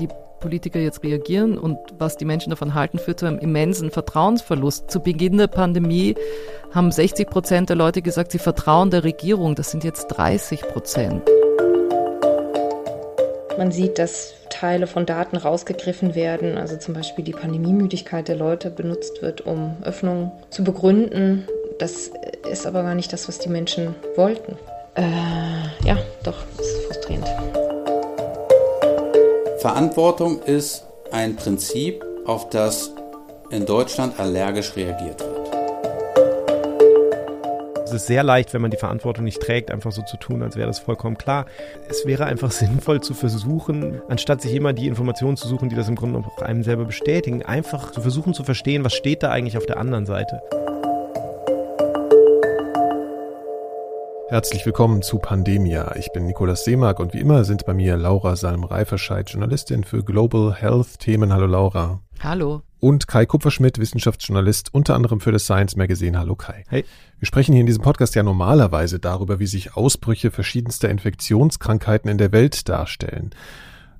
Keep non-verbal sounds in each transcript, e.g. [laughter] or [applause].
die Politiker jetzt reagieren und was die Menschen davon halten, führt zu einem immensen Vertrauensverlust. Zu Beginn der Pandemie haben 60 Prozent der Leute gesagt, sie vertrauen der Regierung. Das sind jetzt 30 Prozent. Man sieht, dass Teile von Daten rausgegriffen werden, also zum Beispiel die Pandemiemüdigkeit der Leute benutzt wird, um Öffnungen zu begründen. Das ist aber gar nicht das, was die Menschen wollten. Äh, ja, doch, das ist frustrierend. Verantwortung ist ein Prinzip, auf das in Deutschland allergisch reagiert wird. Es ist sehr leicht, wenn man die Verantwortung nicht trägt, einfach so zu tun, als wäre das vollkommen klar. Es wäre einfach [laughs] sinnvoll zu versuchen, anstatt sich immer die Informationen zu suchen, die das im Grunde auch einem selber bestätigen, einfach zu versuchen zu verstehen, was steht da eigentlich auf der anderen Seite. Herzlich willkommen zu Pandemia. Ich bin Nikolaus Seemark und wie immer sind bei mir Laura Salm-Reiferscheid, Journalistin für Global Health Themen. Hallo Laura. Hallo. Und Kai Kupferschmidt, Wissenschaftsjournalist, unter anderem für das Science Magazine. Hallo Kai. Hey. Wir sprechen hier in diesem Podcast ja normalerweise darüber, wie sich Ausbrüche verschiedenster Infektionskrankheiten in der Welt darstellen.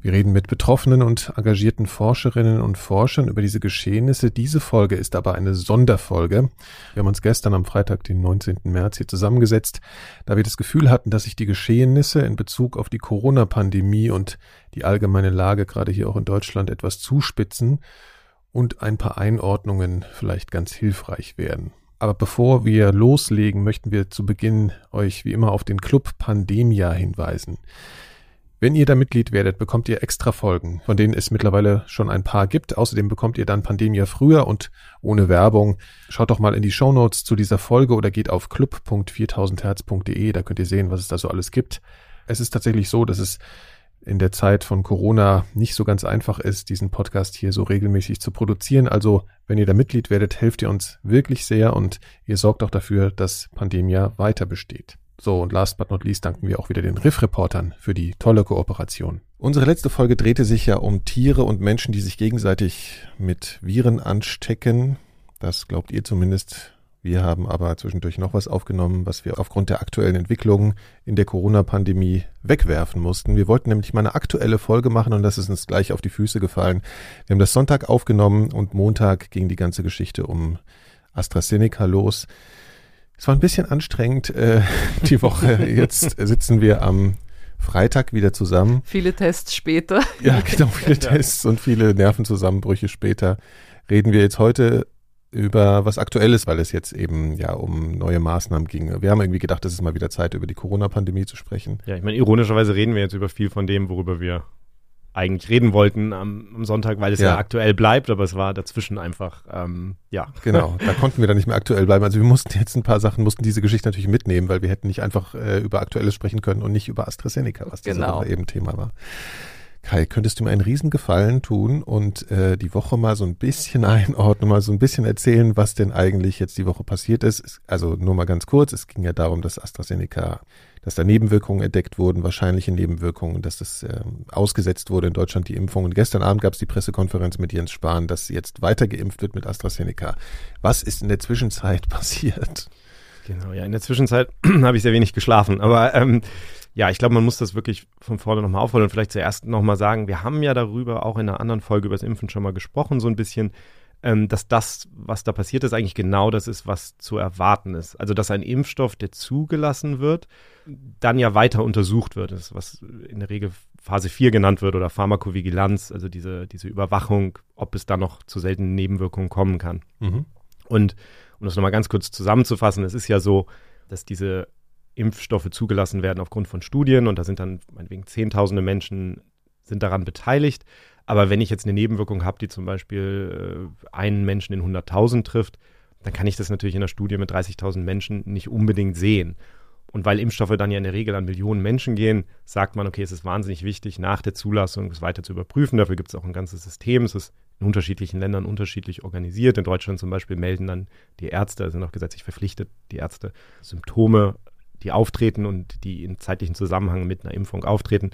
Wir reden mit Betroffenen und engagierten Forscherinnen und Forschern über diese Geschehnisse. Diese Folge ist aber eine Sonderfolge. Wir haben uns gestern am Freitag, den 19. März, hier zusammengesetzt, da wir das Gefühl hatten, dass sich die Geschehnisse in Bezug auf die Corona-Pandemie und die allgemeine Lage gerade hier auch in Deutschland etwas zuspitzen und ein paar Einordnungen vielleicht ganz hilfreich werden. Aber bevor wir loslegen, möchten wir zu Beginn euch wie immer auf den Club Pandemia hinweisen. Wenn ihr da Mitglied werdet, bekommt ihr extra Folgen, von denen es mittlerweile schon ein paar gibt. Außerdem bekommt ihr dann Pandemia früher und ohne Werbung. Schaut doch mal in die Show Notes zu dieser Folge oder geht auf club.4000herz.de, da könnt ihr sehen, was es da so alles gibt. Es ist tatsächlich so, dass es in der Zeit von Corona nicht so ganz einfach ist, diesen Podcast hier so regelmäßig zu produzieren. Also, wenn ihr da Mitglied werdet, helft ihr uns wirklich sehr und ihr sorgt auch dafür, dass Pandemia weiter besteht. So, und last but not least danken wir auch wieder den Riff-Reportern für die tolle Kooperation. Unsere letzte Folge drehte sich ja um Tiere und Menschen, die sich gegenseitig mit Viren anstecken. Das glaubt ihr zumindest. Wir haben aber zwischendurch noch was aufgenommen, was wir aufgrund der aktuellen Entwicklungen in der Corona-Pandemie wegwerfen mussten. Wir wollten nämlich mal eine aktuelle Folge machen und das ist uns gleich auf die Füße gefallen. Wir haben das Sonntag aufgenommen und Montag ging die ganze Geschichte um AstraZeneca los. Es war ein bisschen anstrengend äh, [laughs] die Woche. Jetzt sitzen wir am Freitag wieder zusammen. Viele Tests später. Ja, genau, viele ja. Tests und viele Nervenzusammenbrüche später. Reden wir jetzt heute über was Aktuelles, weil es jetzt eben ja um neue Maßnahmen ging. Wir haben irgendwie gedacht, es ist mal wieder Zeit, über die Corona-Pandemie zu sprechen. Ja, ich meine, ironischerweise reden wir jetzt über viel von dem, worüber wir eigentlich reden wollten am, am Sonntag, weil es ja. ja. aktuell bleibt, aber es war dazwischen einfach, ähm, ja. Genau, da konnten wir dann nicht mehr aktuell bleiben. Also wir mussten jetzt ein paar Sachen, mussten diese Geschichte natürlich mitnehmen, weil wir hätten nicht einfach äh, über Aktuelles sprechen können und nicht über AstraZeneca, was genau. eben Thema war. Kai, könntest du mir einen Riesengefallen tun und äh, die Woche mal so ein bisschen einordnen, mal so ein bisschen erzählen, was denn eigentlich jetzt die Woche passiert ist? Also nur mal ganz kurz, es ging ja darum, dass AstraZeneca dass da Nebenwirkungen entdeckt wurden, wahrscheinliche Nebenwirkungen, dass das äh, ausgesetzt wurde in Deutschland, die Impfung. Und gestern Abend gab es die Pressekonferenz mit Jens Spahn, dass jetzt weiter geimpft wird mit AstraZeneca. Was ist in der Zwischenzeit [laughs] passiert? Genau, ja, in der Zwischenzeit [clears throat] habe ich sehr wenig geschlafen, aber ähm, ja, ich glaube, man muss das wirklich von vorne nochmal aufholen und vielleicht zuerst nochmal sagen, wir haben ja darüber auch in einer anderen Folge über das Impfen schon mal gesprochen, so ein bisschen, ähm, dass das, was da passiert ist, eigentlich genau das ist, was zu erwarten ist. Also, dass ein Impfstoff, der zugelassen wird, dann ja weiter untersucht wird, das ist, was in der Regel Phase 4 genannt wird oder Pharmakovigilanz, also diese, diese Überwachung, ob es da noch zu seltenen Nebenwirkungen kommen kann. Mhm. Und um das nochmal ganz kurz zusammenzufassen, es ist ja so, dass diese Impfstoffe zugelassen werden aufgrund von Studien und da sind dann meinetwegen Zehntausende Menschen sind daran beteiligt. Aber wenn ich jetzt eine Nebenwirkung habe, die zum Beispiel äh, einen Menschen in 100.000 trifft, dann kann ich das natürlich in einer Studie mit 30.000 Menschen nicht unbedingt sehen. Und weil Impfstoffe dann ja in der Regel an Millionen Menschen gehen, sagt man, okay, es ist wahnsinnig wichtig, nach der Zulassung es weiter zu überprüfen. Dafür gibt es auch ein ganzes System. Es ist in unterschiedlichen Ländern unterschiedlich organisiert. In Deutschland zum Beispiel melden dann die Ärzte, sind auch gesetzlich verpflichtet, die Ärzte Symptome, die auftreten und die in zeitlichen Zusammenhang mit einer Impfung auftreten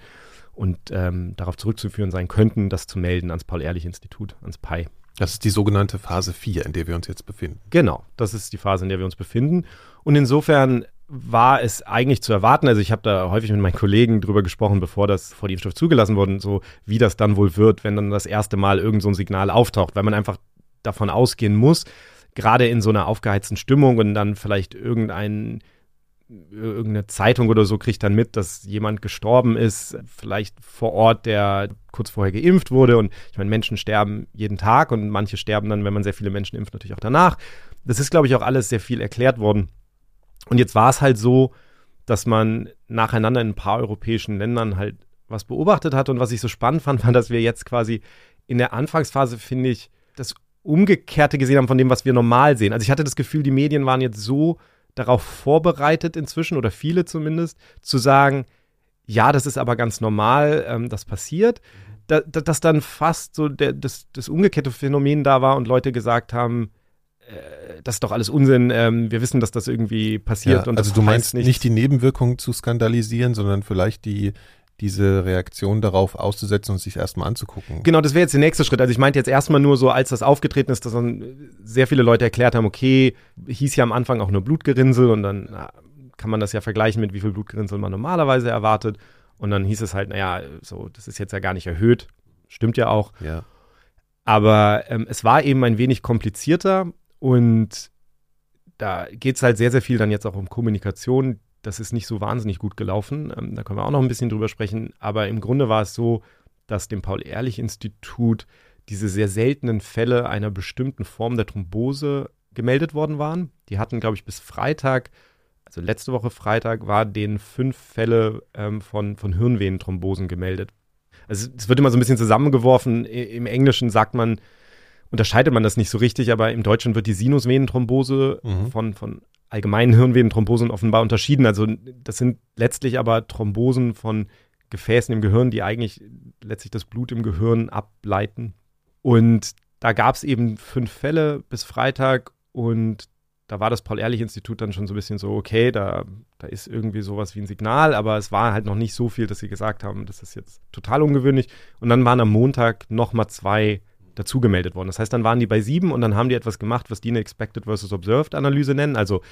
und ähm, darauf zurückzuführen sein könnten, das zu melden ans Paul-Ehrlich-Institut, ans PAI. Das ist die sogenannte Phase 4, in der wir uns jetzt befinden. Genau, das ist die Phase, in der wir uns befinden. Und insofern war es eigentlich zu erwarten. Also ich habe da häufig mit meinen Kollegen drüber gesprochen, bevor das vor die Impfstoff zugelassen wurde, so wie das dann wohl wird, wenn dann das erste Mal irgend so ein Signal auftaucht, weil man einfach davon ausgehen muss, gerade in so einer aufgeheizten Stimmung und dann vielleicht irgendein irgendeine Zeitung oder so kriegt dann mit, dass jemand gestorben ist, vielleicht vor Ort, der kurz vorher geimpft wurde. Und ich meine, Menschen sterben jeden Tag und manche sterben dann, wenn man sehr viele Menschen impft, natürlich auch danach. Das ist, glaube ich, auch alles sehr viel erklärt worden. Und jetzt war es halt so, dass man nacheinander in ein paar europäischen Ländern halt was beobachtet hat. Und was ich so spannend fand, war, dass wir jetzt quasi in der Anfangsphase, finde ich, das Umgekehrte gesehen haben von dem, was wir normal sehen. Also ich hatte das Gefühl, die Medien waren jetzt so darauf vorbereitet inzwischen, oder viele zumindest, zu sagen, ja, das ist aber ganz normal, ähm, das passiert. Da, da, dass dann fast so der, das, das umgekehrte Phänomen da war und Leute gesagt haben, äh, das ist doch alles Unsinn, ähm, wir wissen, dass das irgendwie passiert. Ja, also du meinst nicht die Nebenwirkungen zu skandalisieren, sondern vielleicht die, diese Reaktion darauf auszusetzen und sich erstmal anzugucken. Genau, das wäre jetzt der nächste Schritt. Also ich meinte jetzt erstmal nur so, als das aufgetreten ist, dass dann sehr viele Leute erklärt haben, okay, hieß ja am Anfang auch nur Blutgerinnsel und dann na, kann man das ja vergleichen mit wie viel Blutgerinnsel man normalerweise erwartet. Und dann hieß es halt, naja, so, das ist jetzt ja gar nicht erhöht. Stimmt ja auch. Ja. Aber ähm, es war eben ein wenig komplizierter und da geht es halt sehr, sehr viel dann jetzt auch um Kommunikation. Das ist nicht so wahnsinnig gut gelaufen. Ähm, da können wir auch noch ein bisschen drüber sprechen. Aber im Grunde war es so, dass dem Paul-Ehrlich-Institut diese sehr seltenen Fälle einer bestimmten Form der Thrombose gemeldet worden waren. Die hatten, glaube ich, bis Freitag, also letzte Woche Freitag, war denen fünf Fälle ähm, von, von Hirnvenenthrombosen gemeldet. Also es wird immer so ein bisschen zusammengeworfen. Im Englischen sagt man, unterscheidet man das nicht so richtig, aber im Deutschen wird die Sinusvenenthrombose mhm. von, von allgemeinen Hirnvenenthrombosen offenbar unterschieden. Also das sind letztlich aber Thrombosen von Gefäßen im Gehirn, die eigentlich letztlich das Blut im Gehirn ableiten. Und da gab es eben fünf Fälle bis Freitag und da war das Paul-Ehrlich-Institut dann schon so ein bisschen so, okay, da, da ist irgendwie sowas wie ein Signal, aber es war halt noch nicht so viel, dass sie gesagt haben, das ist jetzt total ungewöhnlich. Und dann waren am Montag nochmal zwei dazu gemeldet worden. Das heißt, dann waren die bei sieben und dann haben die etwas gemacht, was die eine Expected versus Observed Analyse nennen. Also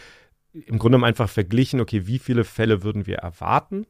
im Grunde einfach verglichen, okay, wie viele Fälle würden wir erwarten?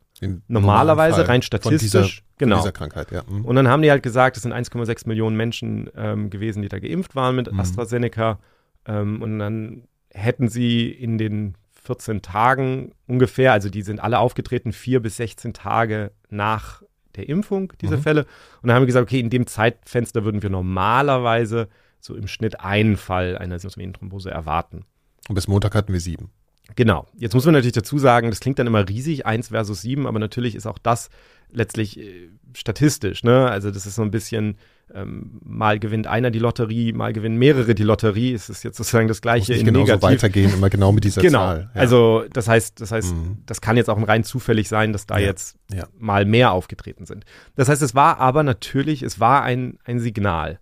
Normalerweise, rein statistisch. Von dieser, genau. Von dieser Krankheit, ja. Mhm. Und dann haben die halt gesagt, es sind 1,6 Millionen Menschen ähm, gewesen, die da geimpft waren mit mhm. AstraZeneca. Ähm, und dann hätten sie in den 14 Tagen ungefähr, also die sind alle aufgetreten, vier bis 16 Tage nach der Impfung, diese mhm. Fälle. Und dann haben wir gesagt, okay, in dem Zeitfenster würden wir normalerweise so im Schnitt einen Fall einer Sinusvenenthrombose erwarten. Und bis Montag hatten wir sieben. Genau. Jetzt muss man natürlich dazu sagen, das klingt dann immer riesig, eins versus sieben, aber natürlich ist auch das letztlich äh, statistisch. Ne? Also das ist so ein bisschen, ähm, mal gewinnt einer die Lotterie, mal gewinnen mehrere die Lotterie. Es ist jetzt sozusagen das gleiche Muss nicht in negativ. weitergehen, immer genau mit dieser genau. Zahl. Ja. Also das heißt, das heißt, mhm. das kann jetzt auch rein zufällig sein, dass da ja. jetzt ja. mal mehr aufgetreten sind. Das heißt, es war aber natürlich, es war ein, ein Signal.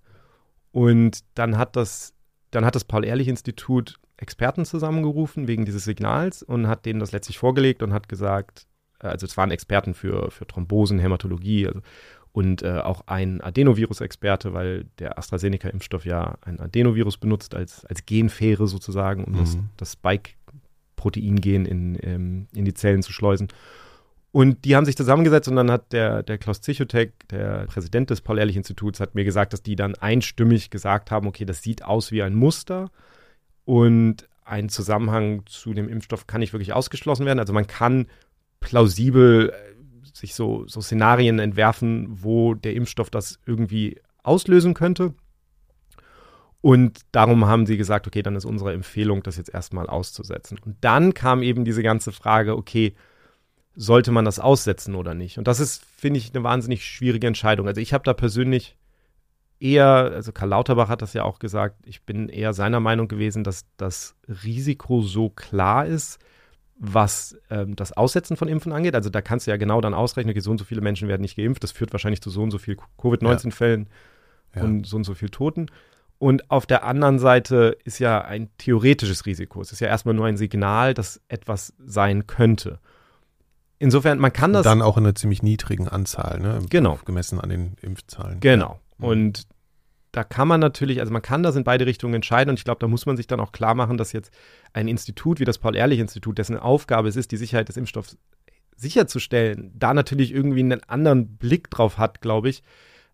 Und dann hat das, dann hat das Paul-Ehrlich-Institut Experten zusammengerufen wegen dieses Signals und hat denen das letztlich vorgelegt und hat gesagt, äh, also es waren Experten für, für Thrombosen, Hämatologie also, und äh, auch ein Adenovirus-Experte, weil der AstraZeneca-Impfstoff ja ein Adenovirus benutzt als, als Genfähre sozusagen, um mhm. das, das Spike-Protein-Gen in, ähm, in die Zellen zu schleusen. Und die haben sich zusammengesetzt und dann hat der, der Klaus Zichotek, der Präsident des Paul-Ehrlich-Instituts, hat mir gesagt, dass die dann einstimmig gesagt haben, okay, das sieht aus wie ein Muster und ein Zusammenhang zu dem Impfstoff kann nicht wirklich ausgeschlossen werden. Also man kann plausibel sich so, so Szenarien entwerfen, wo der Impfstoff das irgendwie auslösen könnte. Und darum haben sie gesagt, okay, dann ist unsere Empfehlung, das jetzt erstmal auszusetzen. Und dann kam eben diese ganze Frage, okay, sollte man das aussetzen oder nicht? Und das ist, finde ich, eine wahnsinnig schwierige Entscheidung. Also ich habe da persönlich eher, also Karl Lauterbach hat das ja auch gesagt, ich bin eher seiner Meinung gewesen, dass das Risiko so klar ist, was ähm, das Aussetzen von Impfen angeht. Also da kannst du ja genau dann ausrechnen, okay, so und so viele Menschen werden nicht geimpft. Das führt wahrscheinlich zu so und so viel Covid-19-Fällen ja. ja. und so und so viel Toten. Und auf der anderen Seite ist ja ein theoretisches Risiko. Es ist ja erstmal nur ein Signal, dass etwas sein könnte. Insofern, man kann das. Und dann auch in einer ziemlich niedrigen Anzahl, ne? Genau. Gemessen an den Impfzahlen. Genau. Und da kann man natürlich, also man kann das in beide Richtungen entscheiden und ich glaube, da muss man sich dann auch klar machen, dass jetzt ein Institut wie das Paul-Ehrlich-Institut, dessen Aufgabe es ist, die Sicherheit des Impfstoffs sicherzustellen, da natürlich irgendwie einen anderen Blick drauf hat, glaube ich,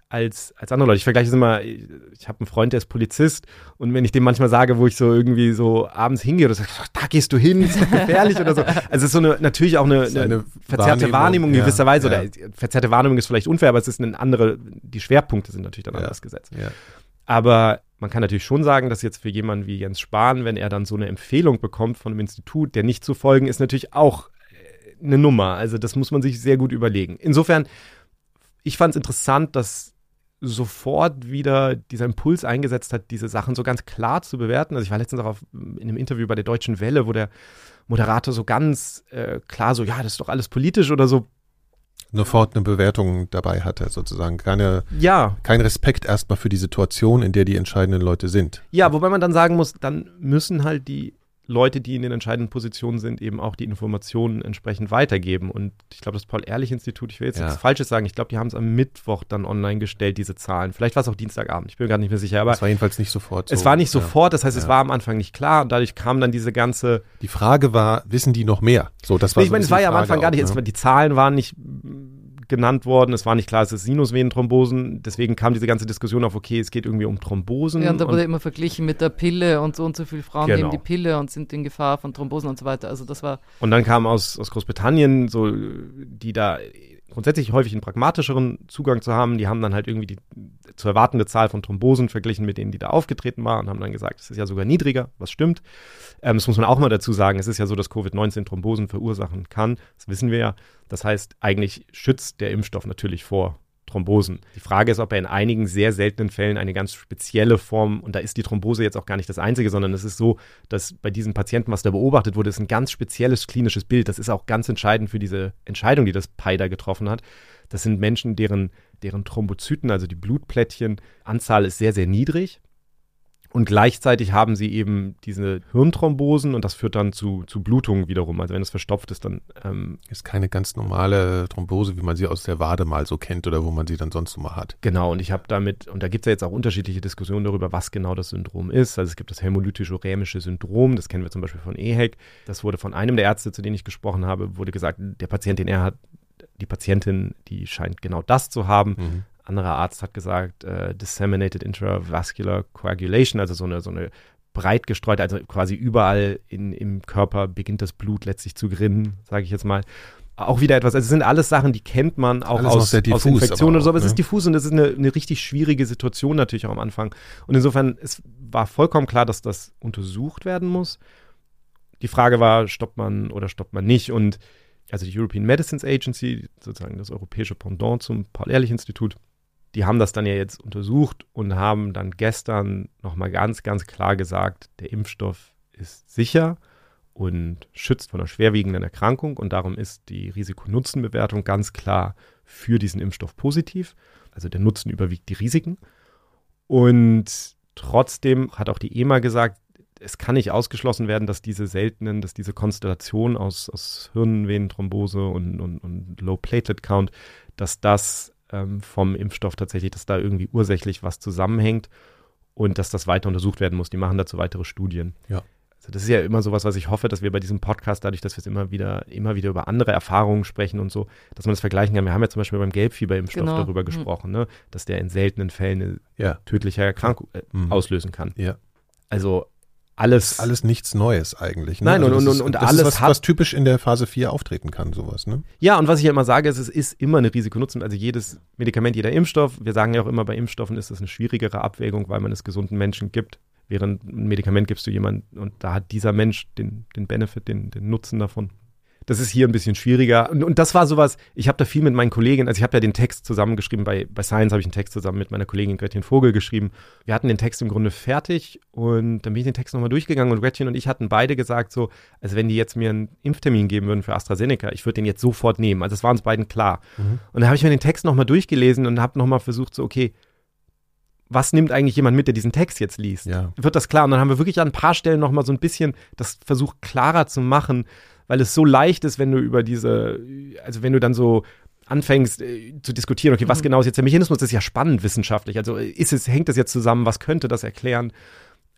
als, als andere Leute. Ich vergleiche es immer, ich habe einen Freund, der ist Polizist und wenn ich dem manchmal sage, wo ich so irgendwie so abends hingehe oder sage, da gehst du hin, ist doch gefährlich oder so. Also es ist so eine, natürlich auch eine, eine, eine verzerrte Wahrnehmung, ja, gewisser Weise ja. oder verzerrte Wahrnehmung ist vielleicht unfair, aber es ist eine andere, die Schwerpunkte sind natürlich dann ja, anders gesetzt. Aber man kann natürlich schon sagen, dass jetzt für jemanden wie Jens Spahn, wenn er dann so eine Empfehlung bekommt von einem Institut, der nicht zu folgen ist, natürlich auch äh, eine Nummer. Also das muss man sich sehr gut überlegen. Insofern, ich fand es interessant, dass sofort wieder dieser Impuls eingesetzt hat, diese Sachen so ganz klar zu bewerten. Also ich war letztens auch auf, in einem Interview bei der Deutschen Welle, wo der Moderator so ganz äh, klar so, ja, das ist doch alles politisch oder so. Sofort eine Bewertung dabei hatte, sozusagen. Keine, ja. Kein Respekt erstmal für die Situation, in der die entscheidenden Leute sind. Ja, wobei man dann sagen muss, dann müssen halt die Leute, die in den entscheidenden Positionen sind, eben auch die Informationen entsprechend weitergeben. Und ich glaube, das Paul-Ehrlich-Institut, ich will jetzt ja. nichts Falsches sagen, ich glaube, die haben es am Mittwoch dann online gestellt, diese Zahlen. Vielleicht war es auch Dienstagabend, ich bin gar nicht mehr sicher. Aber es war jedenfalls nicht sofort. So. Es war nicht sofort, das heißt, ja. es war am Anfang nicht klar und dadurch kam dann diese ganze. Die Frage war, wissen die noch mehr? So, das war ich so meine, es war ja am Anfang auch, gar nicht, ne? die Zahlen waren nicht genannt worden. Es war nicht klar, es ist Sinusvenenthrombosen. Deswegen kam diese ganze Diskussion auf, okay, es geht irgendwie um Thrombosen. Ja, und da wurde immer verglichen mit der Pille und so und so viele Frauen genau. nehmen die Pille und sind in Gefahr von Thrombosen und so weiter. Also das war. Und dann kam aus, aus Großbritannien so, die da grundsätzlich häufig einen pragmatischeren Zugang zu haben. Die haben dann halt irgendwie die zu erwartende Zahl von Thrombosen verglichen mit denen, die da aufgetreten waren und haben dann gesagt, es ist ja sogar niedriger, was stimmt. Ähm, das muss man auch mal dazu sagen. Es ist ja so, dass Covid-19 Thrombosen verursachen kann. Das wissen wir ja. Das heißt, eigentlich schützt der Impfstoff natürlich vor Thrombosen. Die Frage ist, ob er in einigen sehr seltenen Fällen eine ganz spezielle Form, und da ist die Thrombose jetzt auch gar nicht das einzige, sondern es ist so, dass bei diesen Patienten, was da beobachtet wurde, ist ein ganz spezielles klinisches Bild. Das ist auch ganz entscheidend für diese Entscheidung, die das PAIDA getroffen hat. Das sind Menschen, deren, deren Thrombozyten, also die Blutplättchen, Anzahl ist sehr, sehr niedrig. Und gleichzeitig haben sie eben diese Hirnthrombosen und das führt dann zu, zu Blutungen wiederum. Also wenn es verstopft ist, dann ähm, ist keine ganz normale Thrombose, wie man sie aus der Wade mal so kennt oder wo man sie dann sonst mal hat. Genau, und ich habe damit, und da gibt es ja jetzt auch unterschiedliche Diskussionen darüber, was genau das Syndrom ist. Also es gibt das hämolytisch-urämische Syndrom, das kennen wir zum Beispiel von EHEC. Das wurde von einem der Ärzte, zu denen ich gesprochen habe, wurde gesagt, der Patient, den er hat, die Patientin, die scheint genau das zu haben. Mhm anderer Arzt hat gesagt, äh, Disseminated Intravascular Coagulation, also so eine, so eine breit gestreute, also quasi überall in, im Körper beginnt das Blut letztlich zu gerinnen, sage ich jetzt mal. Auch wieder etwas, also es sind alles Sachen, die kennt man auch aus, aus Infektionen oder so, aber ne? es ist diffus und es ist eine, eine richtig schwierige Situation natürlich auch am Anfang. Und insofern, es war vollkommen klar, dass das untersucht werden muss. Die Frage war, stoppt man oder stoppt man nicht? Und also die European Medicines Agency, sozusagen das europäische Pendant zum Paul-Ehrlich-Institut, die haben das dann ja jetzt untersucht und haben dann gestern nochmal ganz, ganz klar gesagt, der Impfstoff ist sicher und schützt vor einer schwerwiegenden Erkrankung und darum ist die Risiko-Nutzen-Bewertung ganz klar für diesen Impfstoff positiv. Also der Nutzen überwiegt die Risiken. Und trotzdem hat auch die EMA gesagt, es kann nicht ausgeschlossen werden, dass diese seltenen, dass diese Konstellation aus, aus Hirnvenenthrombose und, und, und Low Platelet Count, dass das ähm, vom Impfstoff tatsächlich, dass da irgendwie ursächlich was zusammenhängt und dass das weiter untersucht werden muss. Die machen dazu weitere Studien. Ja. Also das ist ja immer sowas, was ich hoffe, dass wir bei diesem Podcast, dadurch, dass wir es immer wieder, immer wieder über andere Erfahrungen sprechen und so, dass man das vergleichen kann. Wir haben ja zum Beispiel beim Gelbfieberimpfstoff genau. darüber mhm. gesprochen, ne? dass der in seltenen Fällen eine ja. tödliche Erkrankung äh, mhm. auslösen kann. Ja. Also alles. Alles nichts Neues eigentlich. Ne? Nein, also und, und, und, und alles. Ist was, hat, was typisch in der Phase 4 auftreten kann, sowas, ne? Ja, und was ich ja immer sage, ist, es ist immer eine Risikonutzen. Also jedes Medikament, jeder Impfstoff, wir sagen ja auch immer, bei Impfstoffen ist das eine schwierigere Abwägung, weil man es gesunden Menschen gibt. Während ein Medikament gibst du jemanden und da hat dieser Mensch den, den Benefit, den, den Nutzen davon. Das ist hier ein bisschen schwieriger. Und, und das war sowas, ich habe da viel mit meinen Kolleginnen, also ich habe ja den Text zusammengeschrieben, bei, bei Science habe ich einen Text zusammen mit meiner Kollegin Gretchen Vogel geschrieben. Wir hatten den Text im Grunde fertig und dann bin ich den Text nochmal durchgegangen und Gretchen und ich hatten beide gesagt so, also wenn die jetzt mir einen Impftermin geben würden für AstraZeneca, ich würde den jetzt sofort nehmen. Also das war uns beiden klar. Mhm. Und dann habe ich mir den Text nochmal durchgelesen und habe nochmal versucht so, okay, was nimmt eigentlich jemand mit, der diesen Text jetzt liest? Ja. Wird das klar? Und dann haben wir wirklich an ein paar Stellen nochmal so ein bisschen das versucht klarer zu machen, weil es so leicht ist, wenn du über diese, also wenn du dann so anfängst äh, zu diskutieren, okay, was mhm. genau ist jetzt der Mechanismus, das ist ja spannend wissenschaftlich. Also ist es, hängt das jetzt zusammen, was könnte das erklären?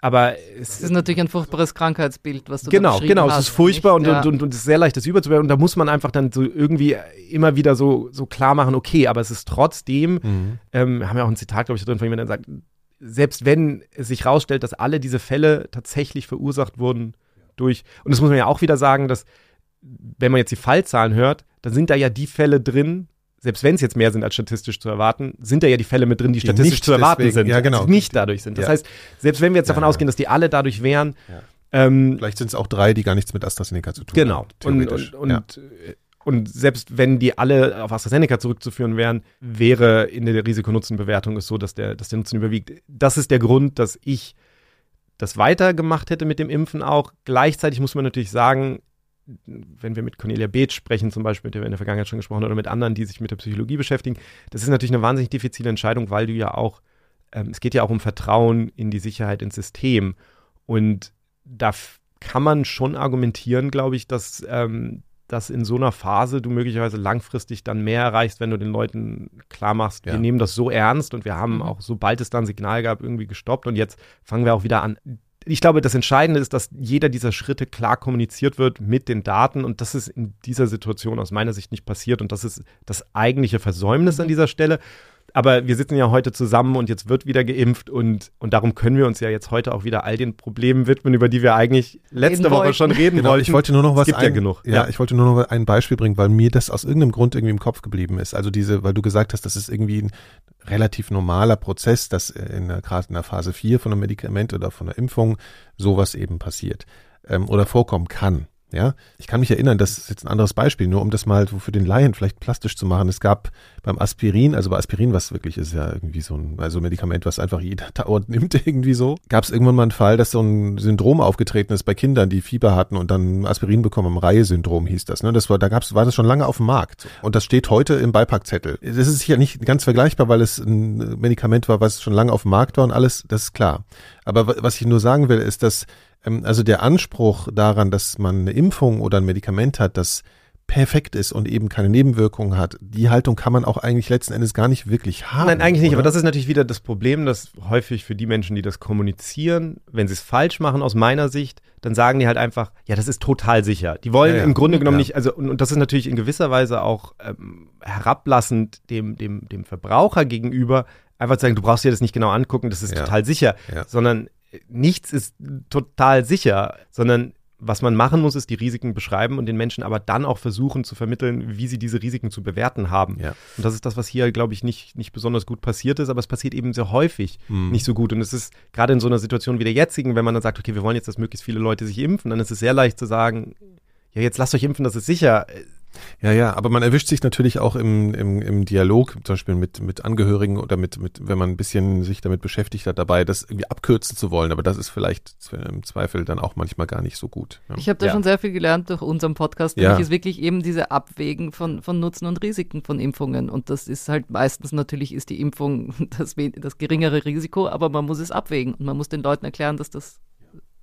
Aber es, es ist natürlich ein furchtbares Krankheitsbild, was du genau, da genau, hast. es ist furchtbar und, ja. und, und, und, es ist sehr leicht, das überzuwerten. Und da muss man einfach dann so irgendwie immer wieder so, so klar machen, okay, aber es ist trotzdem, mhm. ähm, haben ja auch ein Zitat, glaube ich, drin von jemandem, der sagt, selbst wenn es sich rausstellt, dass alle diese Fälle tatsächlich verursacht wurden durch, und das muss man ja auch wieder sagen, dass, wenn man jetzt die Fallzahlen hört, dann sind da ja die Fälle drin, selbst wenn es jetzt mehr sind als statistisch zu erwarten, sind da ja die Fälle mit drin, die, die statistisch zu erwarten deswegen, sind, ja, genau. die nicht dadurch sind. Das ja. heißt, selbst wenn wir jetzt davon ja, ausgehen, dass die alle dadurch wären, ähm, vielleicht sind es auch drei, die gar nichts mit AstraZeneca zu tun genau. haben. Genau. Und, und, und, und, selbst wenn die alle auf AstraZeneca zurückzuführen wären, wäre in der Risikonutzenbewertung es so, dass der, dass der Nutzen überwiegt. Das ist der Grund, dass ich das weitergemacht hätte mit dem Impfen auch. Gleichzeitig muss man natürlich sagen, wenn wir mit Cornelia Beeth sprechen, zum Beispiel, mit der wir in der Vergangenheit schon gesprochen haben, oder mit anderen, die sich mit der Psychologie beschäftigen, das ist natürlich eine wahnsinnig diffizile Entscheidung, weil du ja auch, ähm, es geht ja auch um Vertrauen in die Sicherheit ins System. Und da kann man schon argumentieren, glaube ich, dass, ähm, dass in so einer Phase du möglicherweise langfristig dann mehr erreichst, wenn du den Leuten klar machst, ja. wir nehmen das so ernst und wir haben mhm. auch, sobald es dann Signal gab, irgendwie gestoppt. Und jetzt fangen wir auch wieder an, ich glaube, das Entscheidende ist, dass jeder dieser Schritte klar kommuniziert wird mit den Daten. Und das ist in dieser Situation aus meiner Sicht nicht passiert. Und das ist das eigentliche Versäumnis an dieser Stelle aber wir sitzen ja heute zusammen und jetzt wird wieder geimpft und, und darum können wir uns ja jetzt heute auch wieder all den Problemen widmen, über die wir eigentlich letzte reden Woche wollten. schon reden genau, wollten. Ich wollte nur noch was es gibt ein, ja genug. Ja, ja, ich wollte nur noch ein Beispiel bringen, weil mir das aus irgendeinem Grund irgendwie im Kopf geblieben ist. Also diese, weil du gesagt hast, das ist irgendwie ein relativ normaler Prozess, dass in gerade in der Phase 4 von einem Medikament oder von einer Impfung sowas eben passiert ähm, oder vorkommen kann. Ja, ich kann mich erinnern, das ist jetzt ein anderes Beispiel, nur um das mal so für den Laien vielleicht plastisch zu machen. Es gab beim Aspirin, also bei Aspirin, was wirklich ist ja irgendwie so ein also Medikament, was einfach jeder [laughs] dauernd nimmt irgendwie so, gab es irgendwann mal einen Fall, dass so ein Syndrom aufgetreten ist bei Kindern, die Fieber hatten und dann Aspirin bekommen, Reihe-Syndrom hieß das. Ne? Das war, da gab's, war das schon lange auf dem Markt und das steht heute im Beipackzettel. Das ist sicher nicht ganz vergleichbar, weil es ein Medikament war, was schon lange auf dem Markt war und alles, das ist klar. Aber was ich nur sagen will, ist, dass also der Anspruch daran, dass man eine Impfung oder ein Medikament hat, das perfekt ist und eben keine Nebenwirkungen hat, die Haltung kann man auch eigentlich letzten Endes gar nicht wirklich haben. Nein, eigentlich nicht, aber das ist natürlich wieder das Problem, dass häufig für die Menschen, die das kommunizieren, wenn sie es falsch machen aus meiner Sicht, dann sagen die halt einfach, ja, das ist total sicher. Die wollen ja, ja. im Grunde genommen ja. nicht, also und, und, das ist natürlich in gewisser Weise auch ähm, herablassend dem, dem, dem Verbraucher gegenüber, einfach zu sagen, du brauchst dir das nicht genau angucken, das ist total sicher, sondern nichts ist total sicher, sondern was man machen muss, ist die Risiken beschreiben und den Menschen aber dann auch versuchen zu vermitteln, wie sie diese Risiken zu bewerten haben. Ja. Und das ist das, was hier, glaube ich, nicht, nicht besonders gut passiert ist, aber es passiert eben sehr häufig mhm. nicht so gut. Und es ist gerade in so einer Situation wie der jetzigen, wenn man dann sagt, okay, wir wollen jetzt, dass möglichst viele Leute sich impfen, dann ist es sehr leicht zu sagen, ja, jetzt lasst euch impfen, das ist sicher. Ja, ja, aber man erwischt sich natürlich auch im, im, im Dialog, zum Beispiel mit, mit Angehörigen oder mit, mit, wenn man ein bisschen sich damit beschäftigt hat, dabei, das irgendwie abkürzen zu wollen. Aber das ist vielleicht im Zweifel dann auch manchmal gar nicht so gut. Ja. Ich habe da ja. schon sehr viel gelernt durch unseren Podcast. Ja. Nämlich ist wirklich eben diese Abwägen von, von Nutzen und Risiken von Impfungen. Und das ist halt meistens natürlich ist die Impfung [laughs] das, das geringere Risiko, aber man muss es abwägen und man muss den Leuten erklären, dass das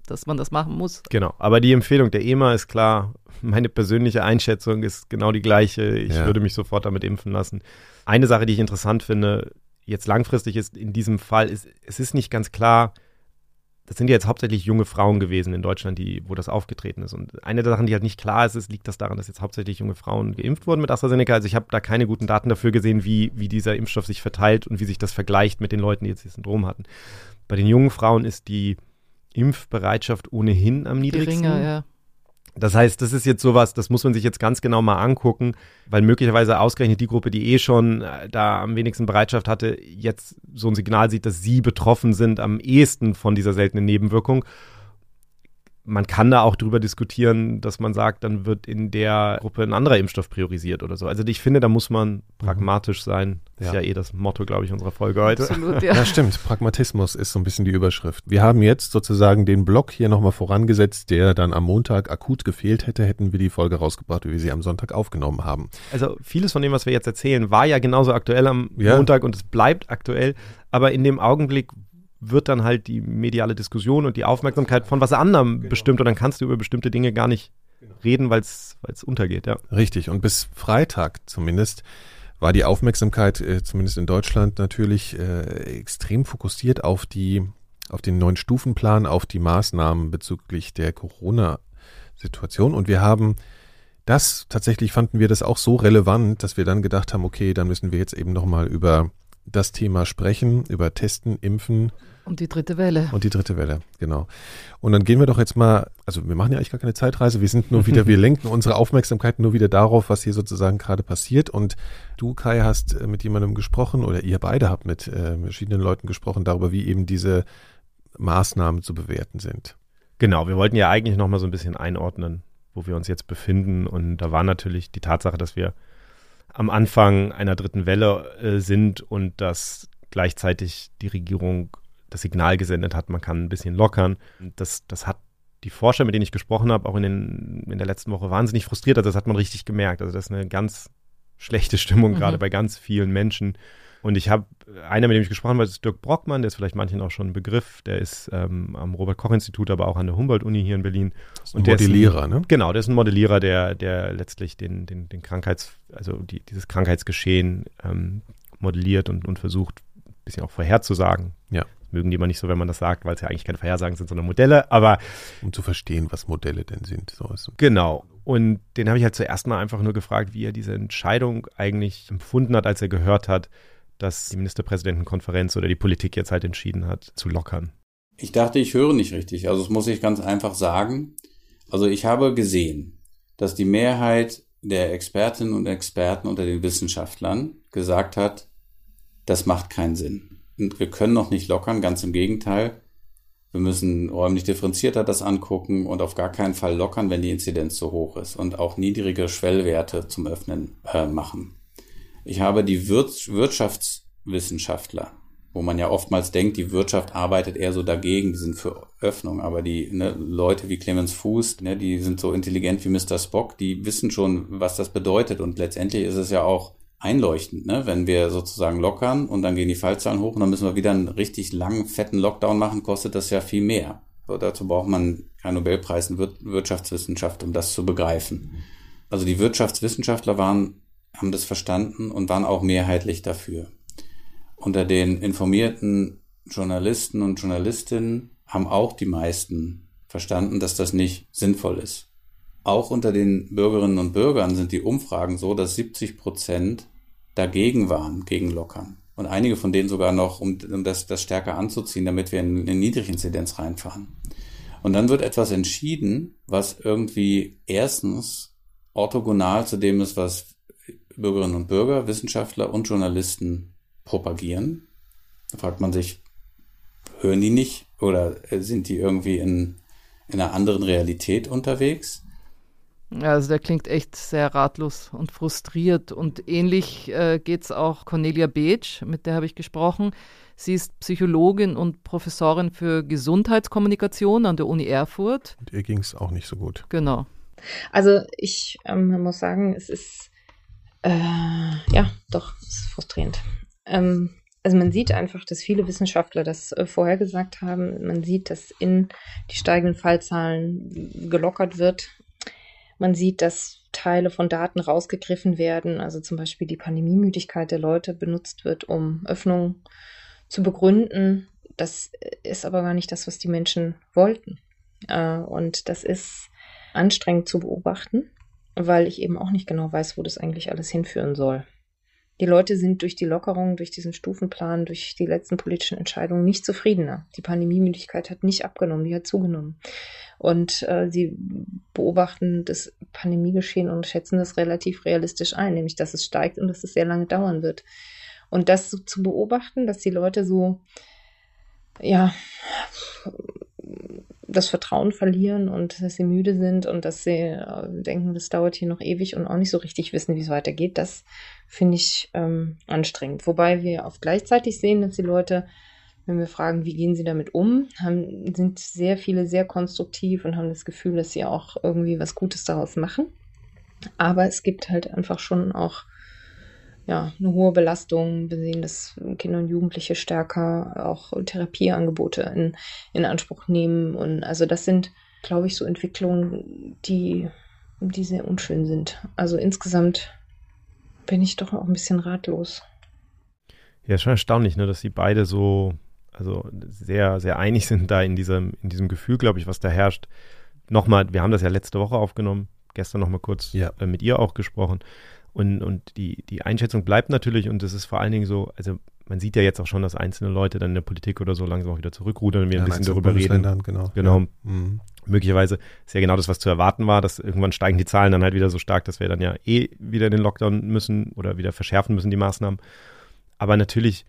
dass man das machen muss. Genau, aber die Empfehlung der EMA ist klar, meine persönliche Einschätzung ist genau die gleiche. Ich ja. würde mich sofort damit impfen lassen. Eine Sache, die ich interessant finde, jetzt langfristig ist in diesem Fall, ist, es ist nicht ganz klar, das sind ja jetzt hauptsächlich junge Frauen gewesen in Deutschland, die, wo das aufgetreten ist. Und eine der Sachen, die halt nicht klar ist, ist, liegt das daran, dass jetzt hauptsächlich junge Frauen geimpft wurden mit AstraZeneca. Also ich habe da keine guten Daten dafür gesehen, wie, wie dieser Impfstoff sich verteilt und wie sich das vergleicht mit den Leuten, die jetzt das Syndrom hatten. Bei den jungen Frauen ist die Impfbereitschaft ohnehin am niedrigsten. Geringer, ja. Das heißt, das ist jetzt sowas, das muss man sich jetzt ganz genau mal angucken, weil möglicherweise ausgerechnet die Gruppe, die eh schon äh, da am wenigsten Bereitschaft hatte, jetzt so ein Signal sieht, dass sie betroffen sind am ehesten von dieser seltenen Nebenwirkung man kann da auch drüber diskutieren, dass man sagt, dann wird in der Gruppe ein anderer Impfstoff priorisiert oder so. Also ich finde, da muss man pragmatisch sein. Das ja. ist ja eh das Motto, glaube ich, unserer Folge heute. Absolut, ja. ja, stimmt. Pragmatismus ist so ein bisschen die Überschrift. Wir haben jetzt sozusagen den Block hier nochmal vorangesetzt, der dann am Montag akut gefehlt hätte, hätten wir die Folge rausgebracht, wie wir sie am Sonntag aufgenommen haben. Also vieles von dem, was wir jetzt erzählen, war ja genauso aktuell am ja. Montag und es bleibt aktuell. Aber in dem Augenblick, wird dann halt die mediale Diskussion und die Aufmerksamkeit von was anderem genau. bestimmt und dann kannst du über bestimmte Dinge gar nicht genau. reden, weil es untergeht, ja. Richtig. Und bis Freitag zumindest war die Aufmerksamkeit, äh, zumindest in Deutschland natürlich, äh, extrem fokussiert auf die, auf den neuen Stufenplan, auf die Maßnahmen bezüglich der Corona-Situation. Und wir haben das, tatsächlich fanden wir das auch so relevant, dass wir dann gedacht haben, okay, dann müssen wir jetzt eben nochmal über das Thema sprechen, über Testen, Impfen. Und die dritte Welle. Und die dritte Welle, genau. Und dann gehen wir doch jetzt mal, also wir machen ja eigentlich gar keine Zeitreise, wir sind nur wieder, wir [laughs] lenken unsere Aufmerksamkeit nur wieder darauf, was hier sozusagen gerade passiert. Und du, Kai, hast äh, mit jemandem gesprochen oder ihr beide habt mit äh, verschiedenen Leuten gesprochen darüber, wie eben diese Maßnahmen zu bewerten sind. Genau, wir wollten ja eigentlich nochmal so ein bisschen einordnen, wo wir uns jetzt befinden. Und da war natürlich die Tatsache, dass wir am Anfang einer dritten Welle äh, sind und dass gleichzeitig die Regierung das Signal gesendet hat, man kann ein bisschen lockern. Das, das hat die Forscher, mit denen ich gesprochen habe, auch in, den, in der letzten Woche wahnsinnig frustriert. Also das hat man richtig gemerkt. Also das ist eine ganz schlechte Stimmung, mhm. gerade bei ganz vielen Menschen. Und ich habe, einer, mit dem ich gesprochen habe, ist Dirk Brockmann, der ist vielleicht manchen auch schon ein Begriff, der ist ähm, am Robert-Koch-Institut, aber auch an der Humboldt-Uni hier in Berlin. Und Modellierer, ein, ne? Genau, der ist ein Modellierer, der, der letztlich den, den, den Krankheits-, also die, dieses Krankheitsgeschehen ähm, modelliert und, und versucht, ein bisschen auch vorherzusagen. Ja. mögen die immer nicht so, wenn man das sagt, weil es ja eigentlich keine Vorhersagen sind, sondern Modelle, aber. Um zu verstehen, was Modelle denn sind. So ist genau. Und den habe ich halt zuerst mal einfach nur gefragt, wie er diese Entscheidung eigentlich empfunden hat, als er gehört hat, dass die Ministerpräsidentenkonferenz oder die Politik jetzt halt entschieden hat, zu lockern? Ich dachte, ich höre nicht richtig. Also das muss ich ganz einfach sagen. Also ich habe gesehen, dass die Mehrheit der Expertinnen und Experten unter den Wissenschaftlern gesagt hat, das macht keinen Sinn. Und wir können noch nicht lockern, ganz im Gegenteil. Wir müssen räumlich differenzierter das angucken und auf gar keinen Fall lockern, wenn die Inzidenz zu hoch ist und auch niedrige Schwellwerte zum Öffnen äh, machen. Ich habe die Wirtschaftswissenschaftler, wo man ja oftmals denkt, die Wirtschaft arbeitet eher so dagegen, die sind für Öffnung, aber die ne, Leute wie Clemens Fuß, ne, die sind so intelligent wie Mr. Spock, die wissen schon, was das bedeutet und letztendlich ist es ja auch einleuchtend, ne? wenn wir sozusagen lockern und dann gehen die Fallzahlen hoch und dann müssen wir wieder einen richtig langen, fetten Lockdown machen, kostet das ja viel mehr. So, dazu braucht man keinen Nobelpreis in Wirtschaftswissenschaft, um das zu begreifen. Also die Wirtschaftswissenschaftler waren haben das verstanden und waren auch mehrheitlich dafür. Unter den informierten Journalisten und Journalistinnen haben auch die meisten verstanden, dass das nicht sinnvoll ist. Auch unter den Bürgerinnen und Bürgern sind die Umfragen so, dass 70 Prozent dagegen waren, gegen Lockern. Und einige von denen sogar noch, um, das, das stärker anzuziehen, damit wir in eine Niedriginzidenz reinfahren. Und dann wird etwas entschieden, was irgendwie erstens orthogonal zu dem ist, was Bürgerinnen und Bürger, Wissenschaftler und Journalisten propagieren. Da fragt man sich, hören die nicht oder sind die irgendwie in, in einer anderen Realität unterwegs? Also der klingt echt sehr ratlos und frustriert. Und ähnlich äh, geht es auch Cornelia Beetsch, mit der habe ich gesprochen. Sie ist Psychologin und Professorin für Gesundheitskommunikation an der Uni Erfurt. Und ihr ging es auch nicht so gut. Genau. Also ich ähm, muss sagen, es ist äh, ja, doch, ist frustrierend. Ähm, also man sieht einfach, dass viele Wissenschaftler das äh, vorher gesagt haben. Man sieht, dass in die steigenden Fallzahlen gelockert wird. Man sieht, dass Teile von Daten rausgegriffen werden, also zum Beispiel die Pandemiemüdigkeit der Leute benutzt wird, um Öffnungen zu begründen. Das ist aber gar nicht das, was die Menschen wollten. Äh, und das ist anstrengend zu beobachten weil ich eben auch nicht genau weiß, wo das eigentlich alles hinführen soll. Die Leute sind durch die Lockerung, durch diesen Stufenplan, durch die letzten politischen Entscheidungen nicht zufriedener. Die Pandemiemüdigkeit hat nicht abgenommen, die hat zugenommen. Und äh, sie beobachten das Pandemiegeschehen und schätzen das relativ realistisch ein, nämlich dass es steigt und dass es sehr lange dauern wird. Und das so zu beobachten, dass die Leute so, ja, das Vertrauen verlieren und dass sie müde sind und dass sie äh, denken, das dauert hier noch ewig und auch nicht so richtig wissen, wie es weitergeht, das finde ich ähm, anstrengend. Wobei wir auch gleichzeitig sehen, dass die Leute, wenn wir fragen, wie gehen sie damit um, haben, sind sehr viele sehr konstruktiv und haben das Gefühl, dass sie auch irgendwie was Gutes daraus machen. Aber es gibt halt einfach schon auch ja, eine hohe Belastung. Wir sehen, dass Kinder und Jugendliche stärker auch Therapieangebote in, in Anspruch nehmen. Und also das sind, glaube ich, so Entwicklungen, die, die sehr unschön sind. Also insgesamt bin ich doch auch ein bisschen ratlos. Ja, ist schon erstaunlich, ne, dass sie beide so, also sehr, sehr einig sind da in diesem, in diesem Gefühl, glaube ich, was da herrscht. Nochmal, wir haben das ja letzte Woche aufgenommen, gestern nochmal kurz ja. äh, mit ihr auch gesprochen. Und, und die, die Einschätzung bleibt natürlich und es ist vor allen Dingen so, also man sieht ja jetzt auch schon, dass einzelne Leute dann in der Politik oder so langsam auch wieder zurückrudern und wir ja, ein bisschen darüber reden. Genau. genau. Ja. Mhm. Möglicherweise ist ja genau das, was zu erwarten war, dass irgendwann steigen die Zahlen dann halt wieder so stark, dass wir dann ja eh wieder in den Lockdown müssen oder wieder verschärfen müssen, die Maßnahmen. Aber natürlich,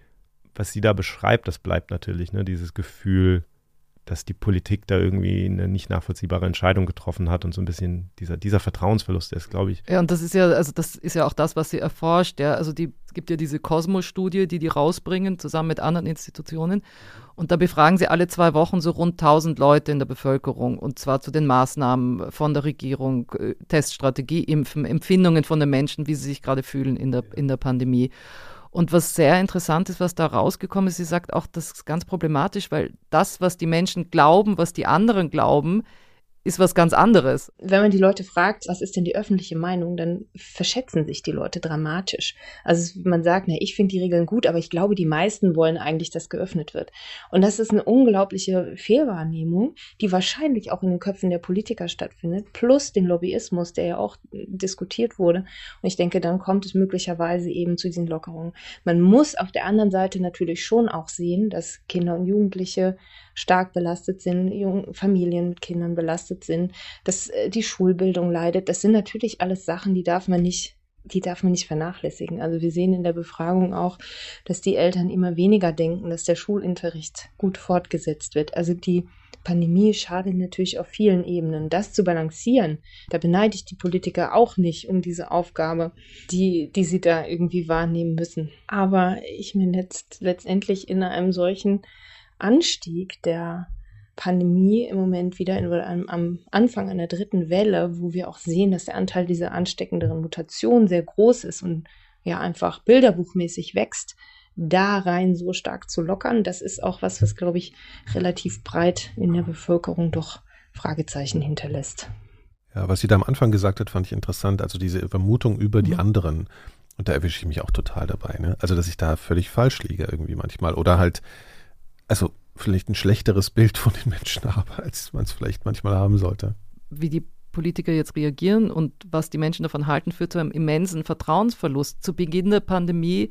was sie da beschreibt, das bleibt natürlich, ne, dieses Gefühl, dass die Politik da irgendwie eine nicht nachvollziehbare Entscheidung getroffen hat und so ein bisschen dieser, dieser Vertrauensverlust ist, glaube ich. Ja, und das ist ja, also das ist ja auch das, was sie erforscht. Ja. Also die, es gibt ja diese Cosmos-Studie, die die rausbringen, zusammen mit anderen Institutionen. Und da befragen sie alle zwei Wochen so rund 1000 Leute in der Bevölkerung und zwar zu den Maßnahmen von der Regierung, äh, Teststrategie, Impfen, Empfindungen von den Menschen, wie sie sich gerade fühlen in der, in der Pandemie. Und was sehr interessant ist, was da rausgekommen ist, sie sagt auch, das ist ganz problematisch, weil das, was die Menschen glauben, was die anderen glauben, ist was ganz anderes. Wenn man die Leute fragt, was ist denn die öffentliche Meinung, dann verschätzen sich die Leute dramatisch. Also man sagt, na, ich finde die Regeln gut, aber ich glaube, die meisten wollen eigentlich, dass geöffnet wird. Und das ist eine unglaubliche Fehlwahrnehmung, die wahrscheinlich auch in den Köpfen der Politiker stattfindet, plus den Lobbyismus, der ja auch diskutiert wurde. Und ich denke, dann kommt es möglicherweise eben zu diesen Lockerungen. Man muss auf der anderen Seite natürlich schon auch sehen, dass Kinder und Jugendliche stark belastet sind, Jung Familien mit Kindern belastet sind, dass äh, die Schulbildung leidet. Das sind natürlich alles Sachen, die darf man nicht die darf man nicht vernachlässigen. Also wir sehen in der Befragung auch, dass die Eltern immer weniger denken, dass der Schulunterricht gut fortgesetzt wird. Also die Pandemie schadet natürlich auf vielen Ebenen. Das zu balancieren, da beneide ich die Politiker auch nicht um diese Aufgabe, die, die sie da irgendwie wahrnehmen müssen. Aber ich meine jetzt letztendlich in einem solchen Anstieg der Pandemie im Moment wieder in, am, Anfang einer dritten Welle, wo wir auch sehen, dass der Anteil dieser ansteckenderen Mutationen sehr groß ist und ja einfach bilderbuchmäßig wächst, da rein so stark zu lockern, das ist auch was, was glaube ich relativ breit in der Bevölkerung doch Fragezeichen hinterlässt. Ja, was sie da am Anfang gesagt hat, fand ich interessant. Also diese Vermutung über die mhm. anderen. Und da erwische ich mich auch total dabei. Ne? Also, dass ich da völlig falsch liege irgendwie manchmal. Oder halt also vielleicht ein schlechteres Bild von den Menschen habe, als man es vielleicht manchmal haben sollte. Wie die Politiker jetzt reagieren und was die Menschen davon halten, führt zu einem immensen Vertrauensverlust. Zu Beginn der Pandemie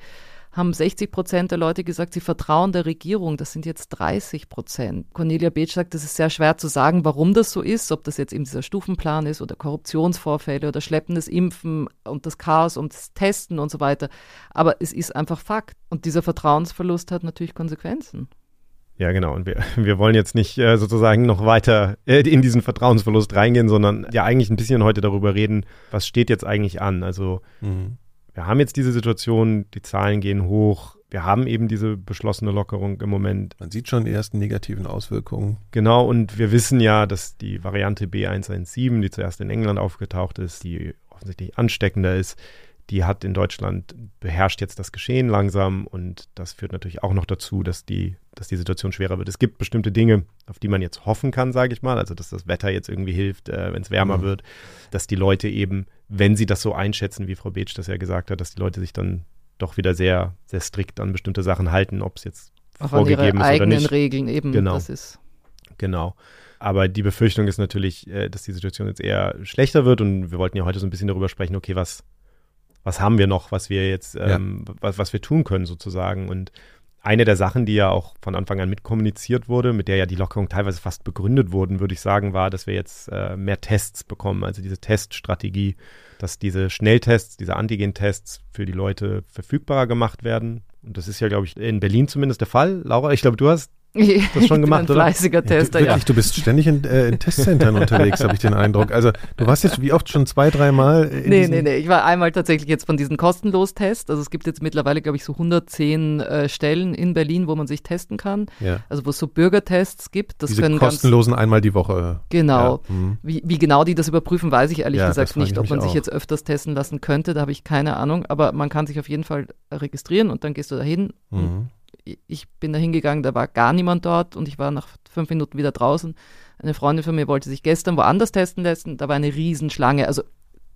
haben 60 Prozent der Leute gesagt, sie vertrauen der Regierung. Das sind jetzt 30 Prozent. Cornelia Beetsch sagt, es ist sehr schwer zu sagen, warum das so ist, ob das jetzt eben dieser Stufenplan ist oder Korruptionsvorfälle oder schleppendes Impfen und das Chaos und das Testen und so weiter. Aber es ist einfach Fakt. Und dieser Vertrauensverlust hat natürlich Konsequenzen. Ja, genau. Und wir, [laughs] wir wollen jetzt nicht äh, sozusagen noch weiter äh, in diesen Vertrauensverlust reingehen, sondern ja eigentlich ein bisschen heute darüber reden, was steht jetzt eigentlich an. Also mhm. wir haben jetzt diese Situation, die Zahlen gehen hoch. Wir haben eben diese beschlossene Lockerung im Moment. Man sieht schon die ersten negativen Auswirkungen. Genau, und wir wissen ja, dass die Variante B117, die zuerst in England aufgetaucht ist, die offensichtlich ansteckender ist, die hat in Deutschland beherrscht jetzt das Geschehen langsam und das führt natürlich auch noch dazu, dass die, dass die Situation schwerer wird. Es gibt bestimmte Dinge, auf die man jetzt hoffen kann, sage ich mal, also dass das Wetter jetzt irgendwie hilft, äh, wenn es wärmer mhm. wird, dass die Leute eben, wenn sie das so einschätzen, wie Frau Beetsch das ja gesagt hat, dass die Leute sich dann doch wieder sehr, sehr strikt an bestimmte Sachen halten, ob es jetzt auch vorgegeben an ihre ist oder nicht. Regeln eben, genau. das ist. Genau. Aber die Befürchtung ist natürlich, äh, dass die Situation jetzt eher schlechter wird und wir wollten ja heute so ein bisschen darüber sprechen, okay, was, was haben wir noch, was wir jetzt, ähm, ja. was, was wir tun können sozusagen. Und eine der Sachen, die ja auch von Anfang an mitkommuniziert wurde, mit der ja die Lockerung teilweise fast begründet wurden, würde ich sagen, war, dass wir jetzt äh, mehr Tests bekommen, also diese Teststrategie, dass diese Schnelltests, diese Antigen-Tests für die Leute verfügbarer gemacht werden. Und das ist ja, glaube ich, in Berlin zumindest der Fall. Laura, ich glaube, du hast [laughs] das schon gemacht, ein fleißiger oder? Tester, ja, du, wirklich, du bist ständig in, äh, in Testzentren unterwegs, habe ich den Eindruck. Also du warst jetzt wie oft schon zwei, dreimal? Nee, nee, nee. Ich war einmal tatsächlich jetzt von diesen Kostenlos-Tests. Also es gibt jetzt mittlerweile, glaube ich, so 110 äh, Stellen in Berlin, wo man sich testen kann. Ja. Also wo es so Bürgertests gibt. Das Diese können kostenlosen ganz, einmal die Woche. Genau. Ja. Mhm. Wie, wie genau die das überprüfen, weiß ich ehrlich ja, gesagt nicht. Ob man auch. sich jetzt öfters testen lassen könnte, da habe ich keine Ahnung. Aber man kann sich auf jeden Fall registrieren und dann gehst du dahin mhm ich bin da hingegangen, da war gar niemand dort und ich war nach fünf Minuten wieder draußen. Eine Freundin von mir wollte sich gestern woanders testen lassen, da war eine Riesenschlange. Also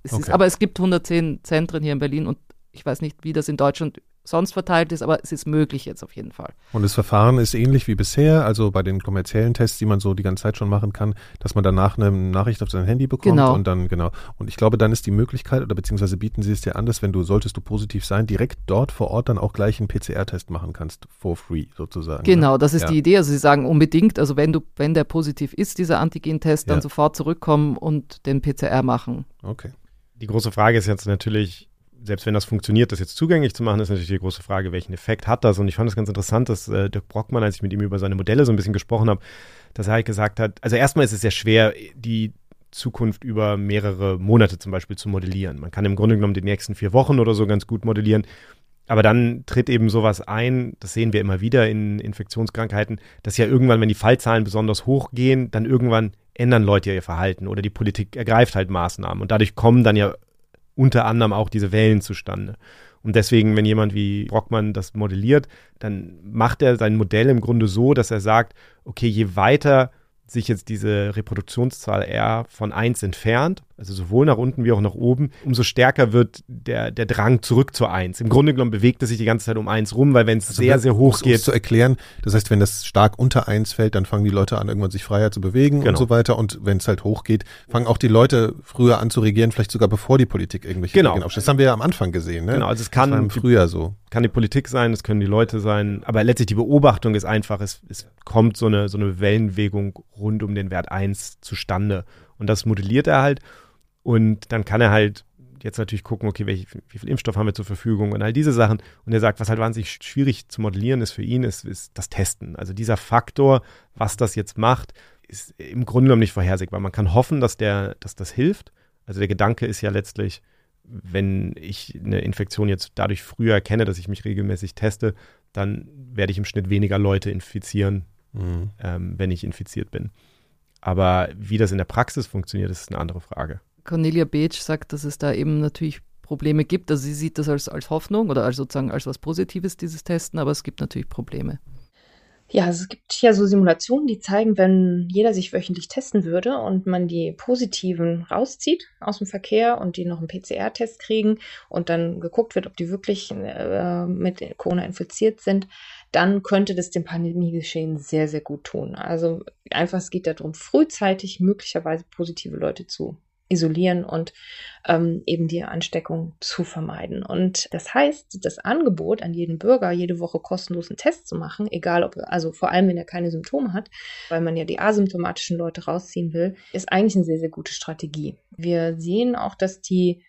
es okay. ist, aber es gibt 110 Zentren hier in Berlin und Ich weiß nicht, wie das in Deutschland sonst verteilt ist, aber es ist möglich jetzt auf jeden Fall. Und das Verfahren ist ähnlich wie bisher, also bei den kommerziellen Tests, die man so die ganze Zeit schon machen kann, dass man danach eine Nachricht auf sein Handy bekommt Genau. und dann genau. Und ich glaube, dann ist die Möglichkeit oder beziehungsweise bieten sie es dir an, dass wenn du solltest du positiv sein, direkt dort vor Ort dann auch gleich einen PCR-Test machen kannst for free sozusagen. Genau, ne? das ist Ja. die Idee. Also sie sagen unbedingt, also wenn du, wenn der positiv ist, dieser Antigen-Test, dann Ja. sofort zurückkommen und den PCR machen. Okay. Die große Frage ist jetzt natürlich, selbst wenn das funktioniert, das jetzt zugänglich zu machen, ist natürlich die große Frage, welchen Effekt hat das? Und ich fand es ganz interessant, dass äh, Dirk Brockmann, als ich mit ihm über seine Modelle so ein bisschen gesprochen habe, dass er halt gesagt hat, also erstmal ist es sehr schwer, die Zukunft über mehrere Monate zum Beispiel zu modellieren. Man kann im Grunde genommen die nächsten vier Wochen oder so ganz gut modellieren. Aber dann tritt eben sowas ein, das sehen wir immer wieder in Infektionskrankheiten, dass ja irgendwann, wenn die Fallzahlen besonders hoch gehen, dann irgendwann ändern Leute ihr Verhalten oder die Politik ergreift halt Maßnahmen. Und dadurch kommen dann ja unter anderem auch diese Wellen zustande. Und deswegen, wenn jemand wie Brockmann das modelliert, dann macht er sein Modell im Grunde so, dass er sagt, okay, je weiter sich jetzt diese Reproduktionszahl R von 1 entfernt, also sowohl nach unten wie auch nach oben, umso stärker wird der, der Drang zurück zur 1. Im Grunde genommen bewegt es sich die ganze Zeit um 1 rum, weil wenn es sehr, sehr hoch um's- um's geht, zu erklären, das heißt, wenn das stark unter eins fällt, dann fangen die Leute an, irgendwann sich freier zu bewegen und Genau. so weiter. Und wenn es halt hoch geht, fangen auch die Leute früher an zu regieren, vielleicht sogar bevor die Politik irgendwelche Genau. Regeln aufstellt. Das haben wir ja am Anfang gesehen, ne? Genau, also es kann im Frühjahr so. kann die Politik sein, es können die Leute sein, aber letztlich die Beobachtung ist einfach, es, es kommt so eine, so eine Wellenbewegung rund um den Wert 1 zustande. Und das modelliert er halt und dann kann er halt jetzt natürlich gucken, okay, welch, wie viel Impfstoff haben wir zur Verfügung und all diese Sachen. Und er sagt, was halt wahnsinnig schwierig zu modellieren ist für ihn, ist, ist das Testen. Also dieser Faktor, was das jetzt macht, ist im Grunde genommen nicht vorhersehbar. Man kann hoffen, dass, der, dass das hilft. Also der Gedanke ist ja letztlich, wenn ich eine Infektion jetzt dadurch früher erkenne, dass ich mich regelmäßig teste, dann werde ich im Schnitt weniger Leute infizieren, Mhm. ähm, wenn ich infiziert bin. Aber wie das in der Praxis funktioniert, ist eine andere Frage. Cornelia Beetsch sagt, dass es da eben natürlich Probleme gibt. Also sie sieht das als, als Hoffnung oder als sozusagen als was Positives, dieses Testen, aber es gibt natürlich Probleme. Ja, also es gibt ja so Simulationen, die zeigen, wenn jeder sich wöchentlich testen würde und man die positiven rauszieht aus dem Verkehr und die noch einen PCR-Test kriegen und dann geguckt wird, ob die wirklich äh, mit Corona infiziert sind, dann könnte das dem Pandemiegeschehen sehr, sehr gut tun. Also einfach, es geht darum, frühzeitig möglicherweise positive Leute zu isolieren und ähm, eben die Ansteckung zu vermeiden. Und das heißt, das Angebot an jeden Bürger, jede Woche kostenlos einen Test zu machen, egal ob, also vor allem, wenn er keine Symptome hat, weil man ja die asymptomatischen Leute rausziehen will, ist eigentlich eine sehr, sehr gute Strategie. Wir sehen auch, dass die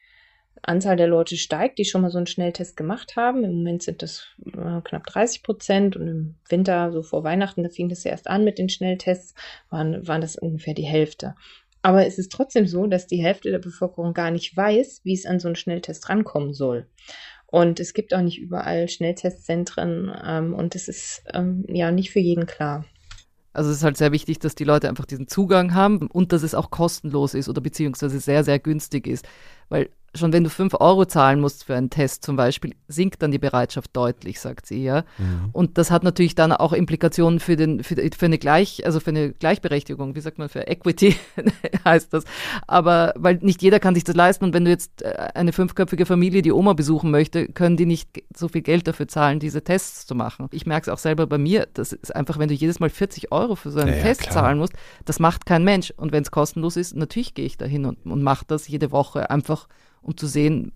Anzahl der Leute steigt, die schon mal so einen Schnelltest gemacht haben. Im Moment sind das äh, knapp 30 Prozent und im Winter, so vor Weihnachten, da fing das ja erst an mit den Schnelltests, waren, waren das ungefähr die Hälfte. Aber es ist trotzdem so, dass die Hälfte der Bevölkerung gar nicht weiß, wie es an so einen Schnelltest rankommen soll. Und es gibt auch nicht überall Schnelltestzentren ähm, und es ist ähm, ja nicht für jeden klar. Also es ist halt sehr wichtig, dass die Leute einfach diesen Zugang haben und dass es auch kostenlos ist oder beziehungsweise sehr, sehr günstig ist. Weil schon wenn du fünf Euro zahlen musst für einen Test zum Beispiel, sinkt dann die Bereitschaft deutlich, sagt sie, ja. Mhm. Und das hat natürlich dann auch Implikationen für den, für, für eine Gleich, also für eine Gleichberechtigung, wie sagt man, für Equity [laughs] heißt das. Aber weil nicht jeder kann sich das leisten und wenn du jetzt äh, eine fünfköpfige Familie die Oma besuchen möchte, können die nicht so viel Geld dafür zahlen, diese Tests zu machen. Ich merke es auch selber bei mir, das ist einfach, wenn du jedes Mal 40 Euro für so einen Ja, ja, Test klar. zahlen musst, das macht kein Mensch. Und wenn es kostenlos ist, natürlich gehe ich da hin und, und mache das jede Woche, einfach um zu sehen,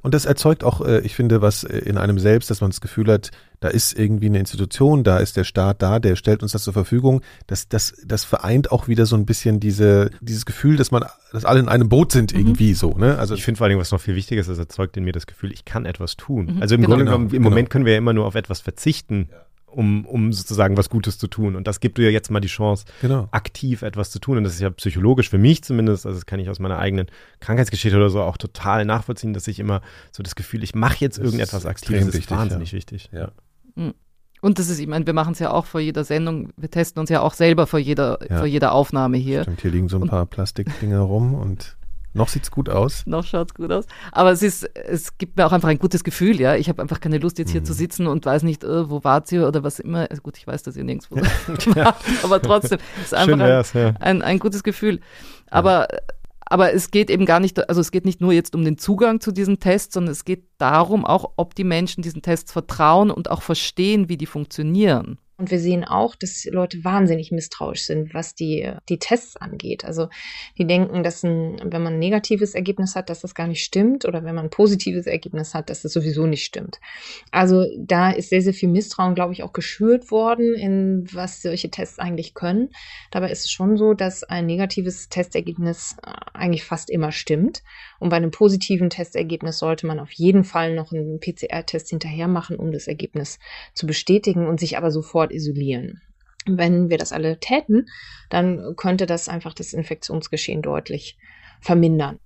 Und das erzeugt auch, äh, ich finde, was äh, in einem selbst, dass man das Gefühl hat, da ist irgendwie eine Institution, da ist der Staat da, der stellt uns das zur Verfügung. Das, das, das vereint auch wieder so ein bisschen diese, dieses Gefühl, dass man, dass alle in einem Boot sind Mhm. irgendwie so, ne? Also Ich finde vor allen Dingen, was noch viel wichtiger ist, es erzeugt in mir das Gefühl, ich kann etwas tun. Mhm, Also im genau. Grunde genommen, im genau. Moment können wir ja immer nur auf etwas verzichten, um, um sozusagen was Gutes zu tun. Und das gibt dir ja jetzt mal die Chance, genau. aktiv etwas zu tun. Und das ist ja psychologisch für mich zumindest, also das kann ich aus meiner eigenen Krankheitsgeschichte oder so auch total nachvollziehen, dass ich immer so das Gefühl, ich mache jetzt Das irgendetwas ist aktiv. Das ist wichtig, wahnsinnig ja. wichtig. Ja. und das ist, ich meine, wir machen es ja auch vor jeder Sendung, wir testen uns ja auch selber vor jeder, Ja. vor jeder Aufnahme hier. Stimmt, hier liegen so ein Und- paar Plastikdinger rum und noch sieht's gut aus. Noch schaut's gut aus. Aber es ist, es gibt mir auch einfach ein gutes Gefühl, ja. Ich habe einfach keine Lust, jetzt hier Mhm. zu sitzen und weiß nicht, äh, wo wart ihr oder was immer. Also gut, ich weiß, dass ihr nirgendwo [laughs] [laughs] wart, aber trotzdem, es ist einfach Schön ein, ja. ein, ein gutes Gefühl. Aber Aber es geht eben gar nicht, also es geht nicht nur jetzt um den Zugang zu diesen Tests, sondern es geht darum auch, ob die Menschen diesen Tests vertrauen und auch verstehen, wie die funktionieren. Und wir sehen auch, dass Leute wahnsinnig misstrauisch sind, was die, die Tests angeht. Also die denken, dass ein, wenn man ein negatives Ergebnis hat, dass das gar nicht stimmt oder wenn man ein positives Ergebnis hat, dass das sowieso nicht stimmt. Also da ist sehr, sehr viel Misstrauen, glaube ich, auch geschürt worden, in was solche Tests eigentlich können. Dabei ist es schon so, dass ein negatives Testergebnis äh, eigentlich fast immer stimmt. Und bei einem positiven Testergebnis sollte man auf jeden Fall noch einen PCR-Test hinterher machen, um das Ergebnis zu bestätigen und sich aber sofort isolieren. Wenn wir das alle täten, dann könnte das einfach das Infektionsgeschehen deutlich vermindern.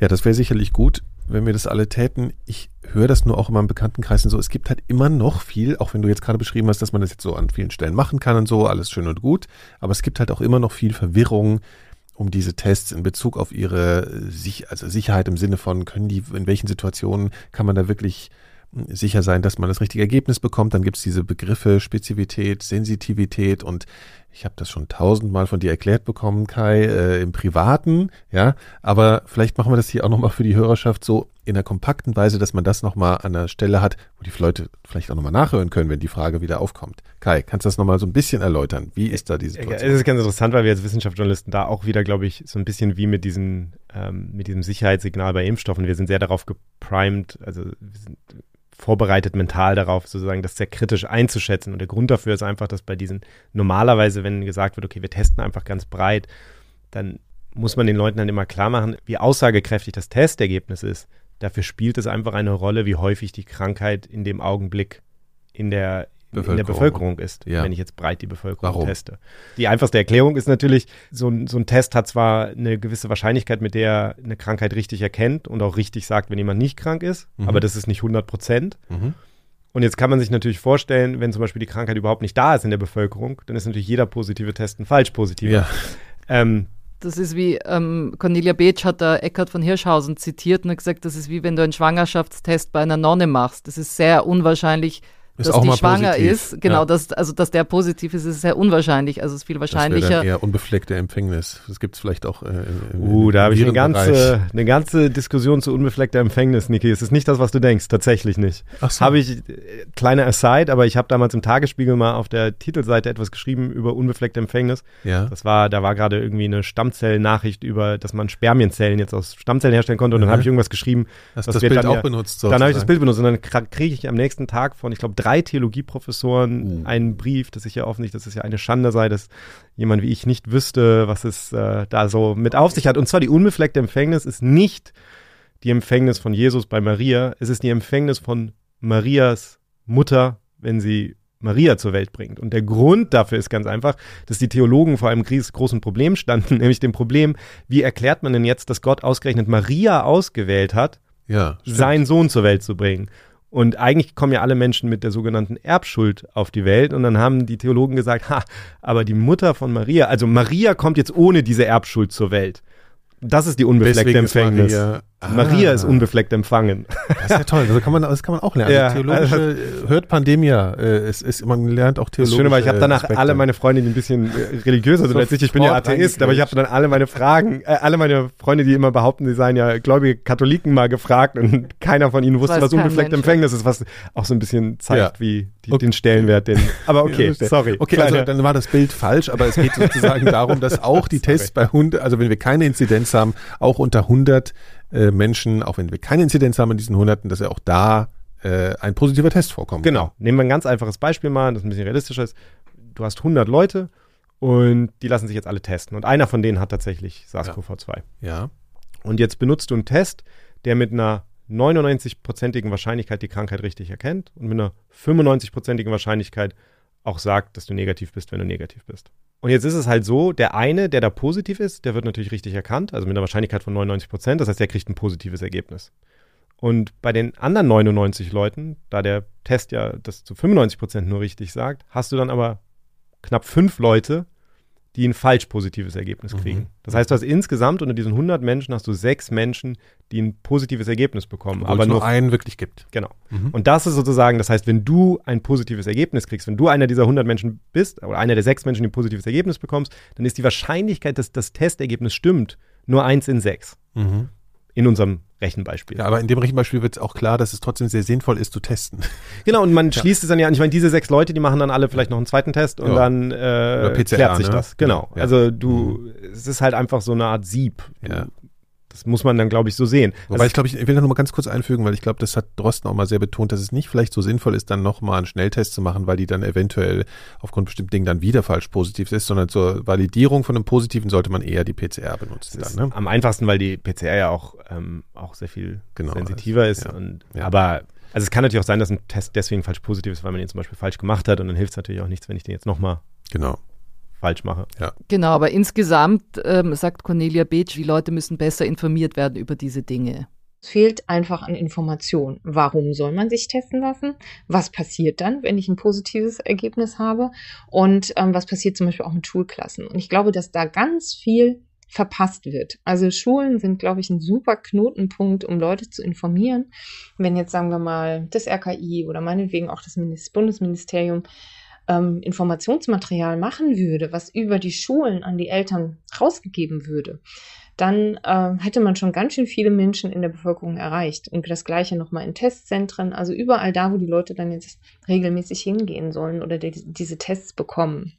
Ja, das wäre sicherlich gut, wenn wir das alle täten. Ich höre das nur auch in meinem Bekanntenkreis und so. Es gibt halt immer noch viel, auch wenn du jetzt gerade beschrieben hast, dass man das jetzt so an vielen Stellen machen kann und so, alles schön und gut. Aber es gibt halt auch immer noch viel Verwirrung, um diese Tests in Bezug auf ihre also Sicherheit im Sinne von, können die, in welchen Situationen kann man da wirklich hm, sicher sein, dass man das richtige Ergebnis bekommt. Dann gibt es diese Begriffe Spezifität, Sensitivität und ich habe das schon tausendmal von dir erklärt bekommen, Kai, äh, im Privaten, ja, aber vielleicht machen wir das hier auch nochmal für die Hörerschaft so in einer kompakten Weise, dass man das nochmal an der Stelle hat, wo die Leute vielleicht auch nochmal nachhören können, wenn die Frage wieder aufkommt. Kai, kannst du das nochmal so ein bisschen erläutern? Wie ist da diese Situation? Es ist ganz interessant, weil wir als Wissenschaftsjournalisten da auch wieder, glaube ich, so ein bisschen wie mit diesen, ähm, mit diesem Sicherheitssignal bei Impfstoffen, wir sind sehr darauf geprimed, also wir sind vorbereitet mental darauf, sozusagen das sehr kritisch einzuschätzen. Und der Grund dafür ist einfach, dass bei diesen normalerweise, wenn gesagt wird, okay, wir testen einfach ganz breit, dann muss man den Leuten dann immer klar machen, wie aussagekräftig das Testergebnis ist. Dafür spielt es einfach eine Rolle, wie häufig die Krankheit in dem Augenblick in der, in der Bevölkerung ist, ja. wenn ich jetzt breit die Bevölkerung Warum? teste. Die einfachste Erklärung ist natürlich, so ein, so ein Test hat zwar eine gewisse Wahrscheinlichkeit, mit der er eine Krankheit richtig erkennt und auch richtig sagt, wenn jemand nicht krank ist, mhm. aber das ist nicht 100 Prozent. Mhm. Und jetzt kann man sich natürlich vorstellen, wenn zum Beispiel die Krankheit überhaupt nicht da ist in der Bevölkerung, dann ist natürlich jeder positive Test ein falsch positiver. Ja. Ähm, das ist wie, ähm, Cornelia Beetsch hat da Eckhard von Hirschhausen zitiert und hat gesagt, das ist wie wenn du einen Schwangerschaftstest bei einer Nonne machst. Das ist sehr unwahrscheinlich, dass die schwanger positiv. ist, genau, ja. dass, also dass der positiv ist, ist sehr unwahrscheinlich. Also es ist viel wahrscheinlicher. Das eher unbefleckte Empfängnis. Das gibt es vielleicht auch. Äh, im, uh, da habe ich eine ganze, eine ganze Diskussion zu unbefleckter Empfängnis, Niki. Es ist nicht das, was du denkst, tatsächlich nicht. Ach so. Habe ich, äh, kleine Aside, aber ich habe damals im Tagesspiegel mal auf der Titelseite etwas geschrieben über unbefleckte Empfängnis. Ja. Das war, da war gerade irgendwie eine Stammzellnachricht über, dass man Spermienzellen jetzt aus Stammzellen herstellen konnte. Und dann mhm. habe ich irgendwas geschrieben. Hast du das Bild auch ja, benutzt? Sozusagen. Dann habe ich das Bild benutzt und dann kriege ich am nächsten Tag von, ich glaube, drei Theologieprofessoren uh. einen Brief, dass ich ja offensichtlich, dass es ja eine Schande sei, dass jemand wie ich nicht wüsste, was es äh, da so mit auf sich hat. Und zwar die unbefleckte Empfängnis ist nicht die Empfängnis von Jesus bei Maria, es ist die Empfängnis von Marias Mutter, wenn sie Maria zur Welt bringt. Und der Grund dafür ist ganz einfach, dass die Theologen vor einem großen Problem standen, [laughs] nämlich dem Problem, wie erklärt man denn jetzt, dass Gott ausgerechnet Maria ausgewählt hat, ja, seinen Sohn zur Welt zu bringen? Und eigentlich kommen ja alle Menschen mit der sogenannten Erbschuld auf die Welt. Und dann haben die Theologen gesagt, ha, aber die Mutter von Maria, also Maria kommt jetzt ohne diese Erbschuld zur Welt. Das ist die unbefleckte Empfängnis. Maria Ah. Maria ist unbefleckt empfangen. Das ist ja toll. Das kann man, das kann man auch lernen. Ja, Theologische also, hört Pandemia. Äh, es ist, man lernt auch theologische Das Schöne war, ich habe danach Aspekte. alle meine Freunde, die ein bisschen äh, religiöser sind als ich. Ich bin ja Atheist, aber ich habe dann alle meine Fragen, äh, alle meine Freunde, die immer behaupten, sie seien ja gläubige Katholiken, mal gefragt und [laughs] keiner von ihnen wusste, was unbefleckt Empfängnis ist, was auch so ein bisschen zeigt, ja. wie die, okay. den Stellenwert, den. Aber [laughs] okay, sorry. Okay, also dann war das Bild falsch, aber es geht sozusagen [laughs] darum, dass auch die Tests bei Hund, also wenn wir keine Inzidenz haben, auch unter 100 äh, Menschen, auch wenn wir keine Inzidenz haben in diesen Hunderten, dass ja auch da äh, ein positiver Test vorkommt. Genau. Nehmen wir ein ganz einfaches Beispiel mal, das ein bisschen realistischer ist. Du hast 100 Leute und die lassen sich jetzt alle testen. Und einer von denen hat tatsächlich SARS-CoV-2. Ja. ja. Und jetzt benutzt du einen Test, der mit einer 99-prozentigen Wahrscheinlichkeit die Krankheit richtig erkennt und mit einer 95-prozentigen Wahrscheinlichkeit auch sagt, dass du negativ bist, wenn du negativ bist. Und jetzt ist es halt so, der eine, der da positiv ist, der wird natürlich richtig erkannt, also mit einer Wahrscheinlichkeit von 99 Prozent. Das heißt, der kriegt ein positives Ergebnis. Und bei den anderen 99 Leuten, da der Test ja das zu 95 Prozent nur richtig sagt, hast du dann aber knapp fünf Leute, die ein falsch positives Ergebnis Mhm. kriegen. Das heißt, du hast insgesamt unter diesen 100 Menschen hast du sechs Menschen, die ein positives Ergebnis bekommen. Obwohl aber es nur nur einen wirklich gibt. Genau. Mhm. Und das ist sozusagen, das heißt, wenn du ein positives Ergebnis kriegst, wenn du einer dieser 100 Menschen bist, oder einer der sechs Menschen, die ein positives Ergebnis bekommst, dann ist die Wahrscheinlichkeit, dass das Testergebnis stimmt, nur eins in sechs. Mhm. In unserem Rechenbeispiel. Ja, aber in dem Rechenbeispiel wird auch klar, dass es trotzdem sehr sinnvoll ist zu testen. [laughs] Genau, und man schließt es dann ja an. Ich meine, diese sechs Leute, die machen dann alle vielleicht noch einen zweiten Test und Ja. dann äh, PCR, klärt sich ne? das. Genau. Ja. Also du, es ist halt einfach so eine Art Sieb. Ja. Das muss man dann, glaube ich, so sehen. Das ich glaube, ich will da noch mal ganz kurz einfügen, weil ich glaube, das hat Drosten auch mal sehr betont, dass es nicht vielleicht so sinnvoll ist, dann noch mal einen Schnelltest zu machen, weil die dann eventuell aufgrund bestimmten Dingen dann wieder falsch positiv ist, sondern zur Validierung von einem Positiven sollte man eher die PCR benutzen dann, ne? am einfachsten, weil die PCR ja auch, ähm, auch sehr viel Genau, sensitiver ist. ja. Und, Ja. Aber also es kann natürlich auch sein, dass ein Test deswegen falsch positiv ist, weil man ihn zum Beispiel falsch gemacht hat und dann hilft es natürlich auch nichts, wenn ich den jetzt nochmal Genau. Falsch mache. Genau, aber insgesamt ähm, sagt Cornelia Beetsch, die Leute müssen besser informiert werden über diese Dinge. Es fehlt einfach an Informationen. Warum soll man sich testen lassen? Was passiert dann, wenn ich ein positives Ergebnis habe? Und ähm, was passiert zum Beispiel auch mit Schulklassen? Und ich glaube, dass da ganz viel verpasst wird. Also Schulen sind, glaube ich, ein super Knotenpunkt, um Leute zu informieren. Wenn jetzt, sagen wir mal, das RKI oder meinetwegen auch das Minis- Bundesministerium ähm, Informationsmaterial machen würde, was über die Schulen an die Eltern rausgegeben würde, dann äh, hätte man schon ganz schön viele Menschen in der Bevölkerung erreicht. Und das gleiche nochmal in Testzentren, also überall da, wo die Leute dann jetzt regelmäßig hingehen sollen oder die, diese Tests bekommen.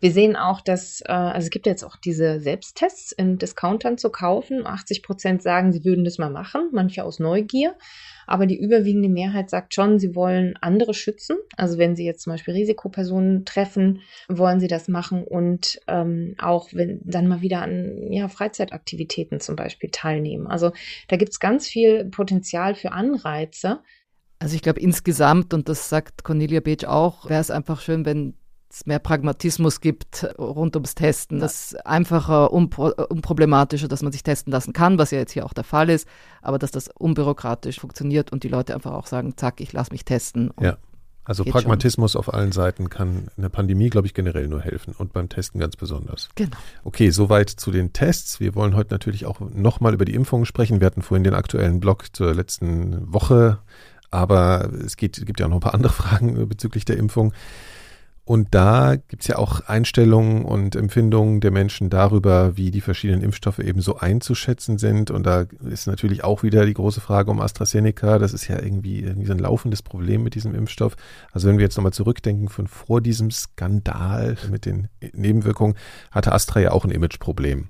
Wir sehen auch, dass, äh, also es gibt jetzt auch diese Selbsttests in Discountern zu kaufen. 80 Prozent sagen, sie würden das mal machen, manche aus Neugier. Aber die überwiegende Mehrheit sagt schon, sie wollen andere schützen. Also wenn sie jetzt zum Beispiel Risikopersonen treffen, wollen sie das machen und ähm, auch wenn dann mal wieder an ja, Freizeitaktivitäten zum Beispiel teilnehmen. Also da gibt es ganz viel Potenzial für Anreize. Also ich glaube insgesamt, und das sagt Cornelia Beetsch auch, wäre es einfach schön, wenn es mehr Pragmatismus gibt rund ums Testen. Das ist einfacher, unpro unproblematischer, dass man sich testen lassen kann, was ja jetzt hier auch der Fall ist, aber dass das unbürokratisch funktioniert und die Leute einfach auch sagen, zack, ich lasse mich testen. Ja. Also Pragmatismus auf allen Seiten kann in der Pandemie, glaube ich, generell nur helfen und beim Testen ganz besonders. Genau. Okay, soweit zu den Tests. Wir wollen heute natürlich auch nochmal über die Impfungen sprechen. Wir hatten vorhin den aktuellen Blog zur letzten Woche, aber es geht, gibt ja auch noch ein paar andere [laughs] Fragen bezüglich der Impfung. Und da gibt's ja auch Einstellungen und Empfindungen der Menschen darüber, wie die verschiedenen Impfstoffe eben so einzuschätzen sind. Und da ist natürlich auch wieder die große Frage um AstraZeneca. Das ist ja irgendwie, irgendwie so ein laufendes Problem mit diesem Impfstoff. Also wenn wir jetzt nochmal zurückdenken von vor diesem Skandal mit den Nebenwirkungen, hatte Astra ja auch ein Imageproblem.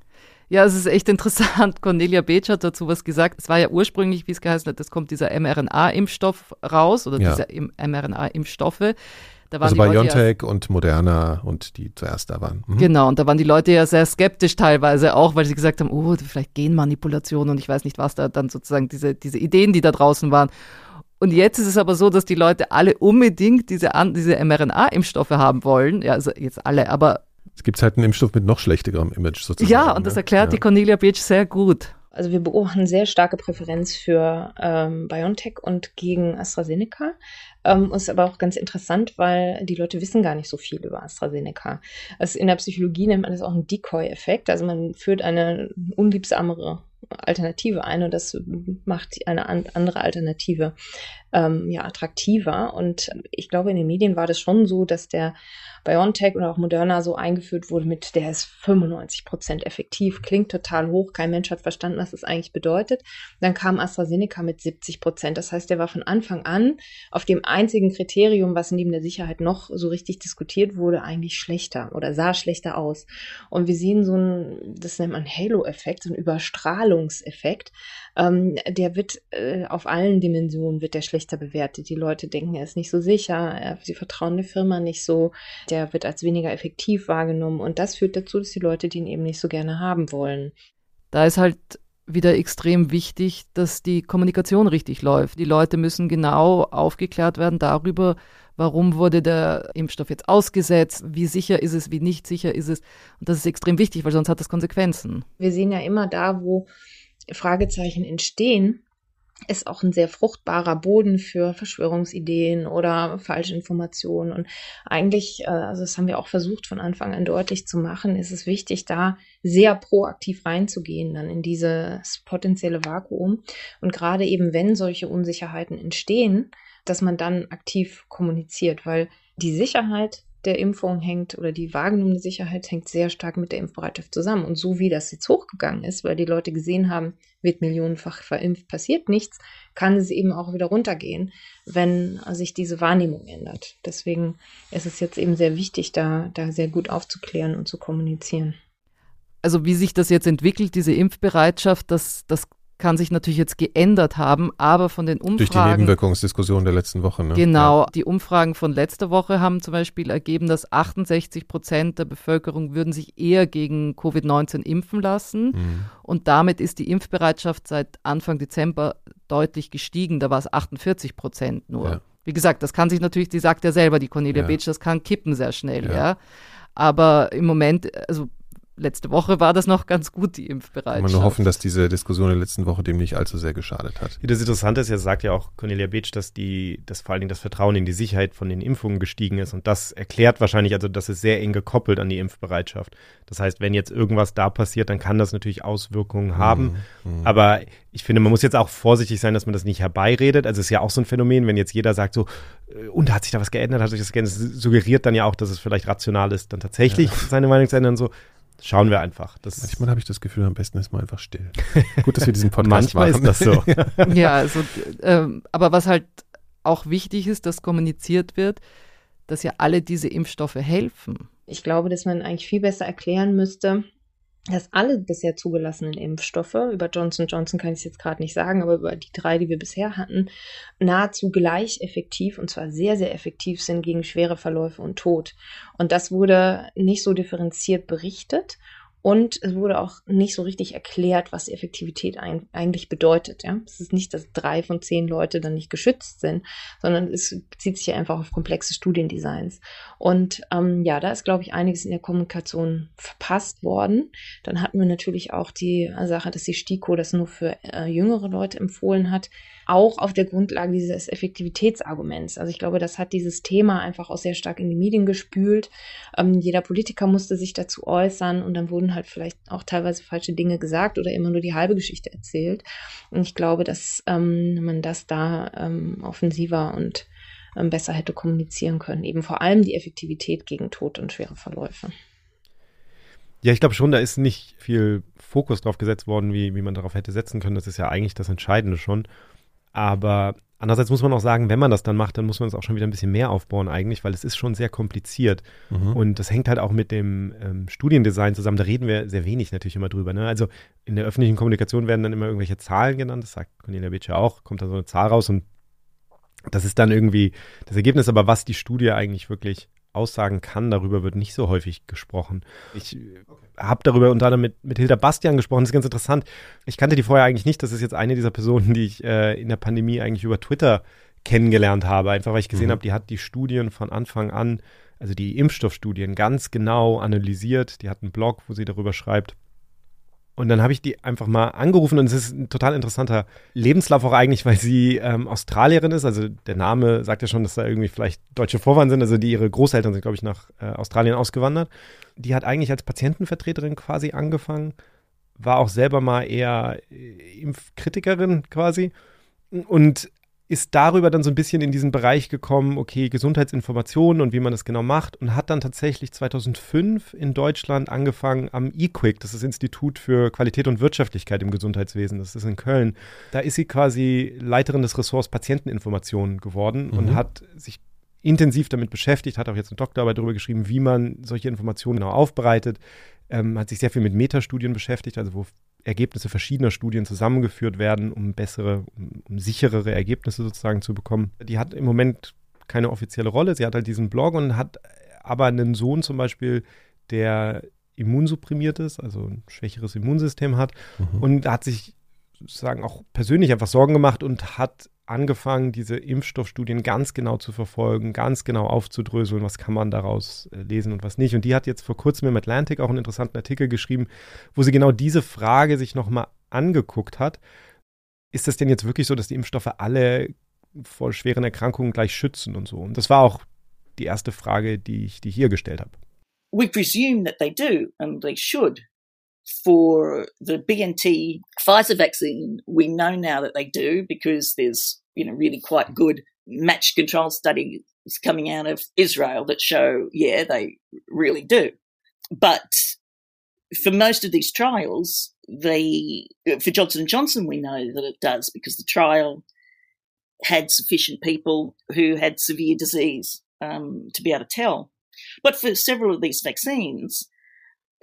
Ja, es ist echt interessant. Cornelia Beetsch hat dazu was gesagt. Es war ja ursprünglich, wie es geheißen hat, es kommt dieser mRNA-Impfstoff raus oder Ja. diese Im- mRNA-Impfstoffe. Da waren Also die Leute ja- BioNTech und Moderna und die zuerst da waren. Mhm. Genau, und da waren die Leute ja sehr skeptisch teilweise auch, weil sie gesagt haben, oh, vielleicht Genmanipulation und ich weiß nicht was da dann sozusagen diese, diese Ideen, die da draußen waren. Und jetzt ist es aber so, dass die Leute alle unbedingt diese, diese mRNA-Impfstoffe haben wollen. Ja, also jetzt alle, aber Es gibt halt einen Impfstoff mit noch schlechterem Image sozusagen. ja, und das ne? erklärt die ja. Cornelia Beetsch sehr gut. Also wir beobachten sehr starke Präferenz für ähm, BioNTech und gegen AstraZeneca. Ähm, ist aber auch ganz interessant, weil die Leute wissen gar nicht so viel über AstraZeneca. Also in der Psychologie nennt man das auch einen Decoy-Effekt. Also man führt eine unliebsamere Alternative ein und das macht eine an, andere Alternative ähm, ja attraktiver. Und ich glaube, in den Medien war das schon so, dass der BioNTech oder auch Moderna so eingeführt wurde mit, der ist 95 Prozent effektiv, klingt total hoch, kein Mensch hat verstanden, was das eigentlich bedeutet. Dann kam AstraZeneca mit 70 Prozent. Das heißt, der war von Anfang an auf dem einzigen Kriterium, was neben der Sicherheit noch so richtig diskutiert wurde, eigentlich schlechter oder sah schlechter aus. Und wir sehen so ein, das nennt man Halo-Effekt, so ein Überstrahlungseffekt. Ähm, der wird äh, auf allen Dimensionen wird der schlechter bewertet. Die Leute denken, er ist nicht so sicher, er, sie vertrauen der Firma nicht so, der wird als weniger effektiv wahrgenommen und das führt dazu, dass die Leute den eben nicht so gerne haben wollen. Da ist halt wieder extrem wichtig, dass die Kommunikation richtig läuft. Die Leute müssen genau aufgeklärt werden darüber, warum wurde der Impfstoff jetzt ausgesetzt, wie sicher ist es, wie nicht sicher ist es. Und das ist extrem wichtig, weil sonst hat das Konsequenzen. Wir sehen ja immer da, wo Fragezeichen entstehen, ist auch ein sehr fruchtbarer Boden für Verschwörungsideen oder falsche Informationen. Und eigentlich, äh, also das haben wir auch versucht von Anfang an deutlich zu machen, ist es wichtig, da sehr proaktiv reinzugehen dann in dieses potenzielle Vakuum. Und gerade eben, wenn solche Unsicherheiten entstehen, dass man dann aktiv kommuniziert, weil die Sicherheit der Impfung hängt oder die wahrgenommene Sicherheit hängt sehr stark mit der Impfbereitschaft zusammen. Und so wie das jetzt hochgegangen ist, weil die Leute gesehen haben, wird millionenfach verimpft, passiert nichts, kann es eben auch wieder runtergehen, wenn sich diese Wahrnehmung ändert. Deswegen ist es jetzt eben sehr wichtig, da, da sehr gut aufzuklären und zu kommunizieren. Also wie sich das jetzt entwickelt, diese Impfbereitschaft, das, das kann sich natürlich jetzt geändert haben, aber von den Umfragen. Durch die Nebenwirkungsdiskussion der letzten Woche, ne? Genau. Ja. Die Umfragen von letzter Woche haben zum Beispiel ergeben, dass 68 Prozent der Bevölkerung würden sich eher gegen Covid-19 impfen lassen. Mhm. Und damit ist die Impfbereitschaft seit Anfang Dezember deutlich gestiegen. Da war es 48 Prozent nur. Ja. Wie gesagt, das kann sich natürlich, die sagt ja selber, die Cornelia ja. Beetsch, das kann kippen sehr schnell, ja. ja. Aber im Moment, also letzte Woche war das noch ganz gut, die Impfbereitschaft. Man nur hoffen, dass diese Diskussion in der letzten Woche dem nicht allzu sehr geschadet hat. Das Interessante ist, ja sagt ja auch Cornelia Beetsch, dass die, dass vor allen Dingen das Vertrauen in die Sicherheit von den Impfungen gestiegen ist. Und das erklärt wahrscheinlich, also das ist sehr eng gekoppelt an die Impfbereitschaft. Das heißt, wenn jetzt irgendwas da passiert, dann kann das natürlich Auswirkungen haben. Mhm. mhm. Aber ich finde, man muss jetzt auch vorsichtig sein, dass man das nicht herbeiredet. Also es ist ja auch so ein Phänomen, wenn jetzt jeder sagt so, äh, und hat sich da was geändert, hat sich das geändert, das suggeriert dann ja auch, dass es vielleicht rational ist, dann tatsächlich ja. seine Meinung zu ändern. So, Schauen wir einfach. Das Manchmal habe ich das Gefühl, am besten ist man einfach still. [laughs] Gut, dass wir diesen Podcast Manchmal machen. ist das so. [laughs] ja, also, ähm, aber was halt auch wichtig ist, dass kommuniziert wird, dass ja alle diese Impfstoffe helfen. Ich glaube, dass man eigentlich viel besser erklären müsste, dass alle bisher zugelassenen Impfstoffe, über Johnson Johnson kann ich es jetzt gerade nicht sagen, aber über die drei, die wir bisher hatten, nahezu gleich effektiv und zwar sehr, sehr effektiv sind gegen schwere Verläufe und Tod. Und das wurde nicht so differenziert berichtet. Und es wurde auch nicht so richtig erklärt, was Effektivität ein, eigentlich bedeutet. Ja? Es ist nicht, dass drei von zehn Leute dann nicht geschützt sind, sondern es bezieht sich einfach auf komplexe Studiendesigns. Und ähm, ja, da ist, glaube ich, einiges in der Kommunikation verpasst worden. Dann hatten wir natürlich auch die Sache, dass die STIKO das nur für äh, jüngere Leute empfohlen hat auch auf der Grundlage dieses Effektivitätsarguments. Also ich glaube, das hat dieses Thema einfach auch sehr stark in die Medien gespült. Ähm, jeder Politiker musste sich dazu äußern und dann wurden halt vielleicht auch teilweise falsche Dinge gesagt oder immer nur die halbe Geschichte erzählt. Und ich glaube, dass ähm, man das da ähm, offensiver und ähm, besser hätte kommunizieren können. Eben vor allem die Effektivität gegen Tod und schwere Verläufe. Ja, ich glaube schon, da ist nicht viel Fokus drauf gesetzt worden, wie, wie man darauf hätte setzen können. Das ist ja eigentlich das Entscheidende schon. Aber andererseits muss man auch sagen, wenn man das dann macht, dann muss man es auch schon wieder ein bisschen mehr aufbauen eigentlich, weil es ist schon sehr kompliziert. Mhm. Und das hängt halt auch mit dem ähm, Studiendesign zusammen. Da reden wir sehr wenig natürlich immer drüber. Ne? Also in der öffentlichen Kommunikation werden dann immer irgendwelche Zahlen genannt. Das sagt Cornelia Beetsch ja auch. Kommt da so eine Zahl raus und das ist dann irgendwie das Ergebnis. Aber was die Studie eigentlich wirklich aussagen kann, darüber wird nicht so häufig gesprochen. Ich okay. habe darüber unter anderem mit, mit Hilda Bastian gesprochen, das ist ganz interessant. Ich kannte die vorher eigentlich nicht, das ist jetzt eine dieser Personen, die ich äh, in der Pandemie eigentlich über Twitter kennengelernt habe, einfach weil ich gesehen mhm. habe, die hat die Studien von Anfang an, also die Impfstoffstudien ganz genau analysiert. Die hat einen Blog, wo sie darüber schreibt. Und dann habe ich die einfach mal angerufen und es ist ein total interessanter Lebenslauf auch eigentlich, weil sie ähm, Australierin ist. Also der Name sagt ja schon, dass da irgendwie vielleicht deutsche Vorfahren sind. Also die ihre Großeltern sind, glaube ich, nach äh, Australien ausgewandert. Die hat eigentlich als Patientenvertreterin quasi angefangen, war auch selber mal eher äh, Impfkritikerin quasi und ist darüber dann so ein bisschen in diesen Bereich gekommen, okay, Gesundheitsinformationen und wie man das genau macht und hat dann tatsächlich 2005 in Deutschland angefangen am EQUIC, das ist das Institut für Qualität und Wirtschaftlichkeit im Gesundheitswesen, das ist in Köln. Da ist sie quasi Leiterin des Ressorts Patienteninformationen geworden mhm. und hat sich intensiv damit beschäftigt, hat auch jetzt eine Doktorarbeit darüber geschrieben, wie man solche Informationen genau aufbereitet, ähm, hat sich sehr viel mit Metastudien beschäftigt, also wo Ergebnisse verschiedener Studien zusammengeführt werden, um bessere, um, um sicherere Ergebnisse sozusagen zu bekommen. Die hat im Moment keine offizielle Rolle. Sie hat halt diesen Blog und hat aber einen Sohn zum Beispiel, der immunsupprimiert ist, also ein schwächeres Immunsystem hat mhm. und hat sich sozusagen auch persönlich einfach Sorgen gemacht und hat angefangen, diese Impfstoffstudien ganz genau zu verfolgen, ganz genau aufzudröseln, was kann man daraus äh, lesen und was nicht. Und die hat jetzt vor kurzem im Atlantic auch einen interessanten Artikel geschrieben, wo sie genau diese Frage sich nochmal angeguckt hat. ist das denn jetzt wirklich so, dass die Impfstoffe alle vor schweren Erkrankungen gleich schützen und so? Und das war auch die erste Frage, die ich, die hier gestellt habe. We presume that they do and they should. For the BNT Pfizer vaccine, we know now that they do because there's, you know, really quite good matched control studies coming out of Israel that show, yeah, they really do. But for most of these trials, they, for Johnson & Johnson, we know that it does because the trial had sufficient people who had severe disease um, to be able to tell. But for several of these vaccines,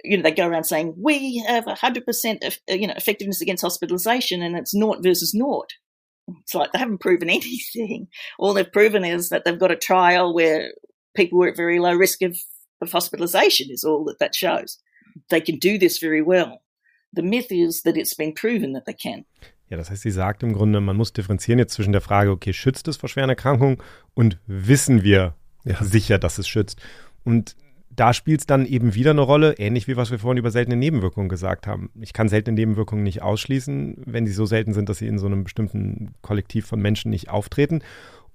you know, they go around saying we have a hundred percent of uh, you know effectiveness against hospitalisation, and it's naught versus naught. It's like they haven't proven [laughs] anything. All they've proven is that they've got a trial where people were at very low risk of, of hospitalisation. Is all that that shows. They can do this very well. The myth is that it's been proven that they can. Ja, das heißt, sie sagt im Grunde, man muss differenzieren jetzt zwischen der Frage, okay, schützt es vor schweren Erkrankungen und wissen wir ja. sicher, dass es schützt. Und da spielt es dann eben wieder eine Rolle, ähnlich wie was wir vorhin über seltene Nebenwirkungen gesagt haben. Ich kann seltene Nebenwirkungen nicht ausschließen, wenn sie so selten sind, dass sie in so einem bestimmten Kollektiv von Menschen nicht auftreten.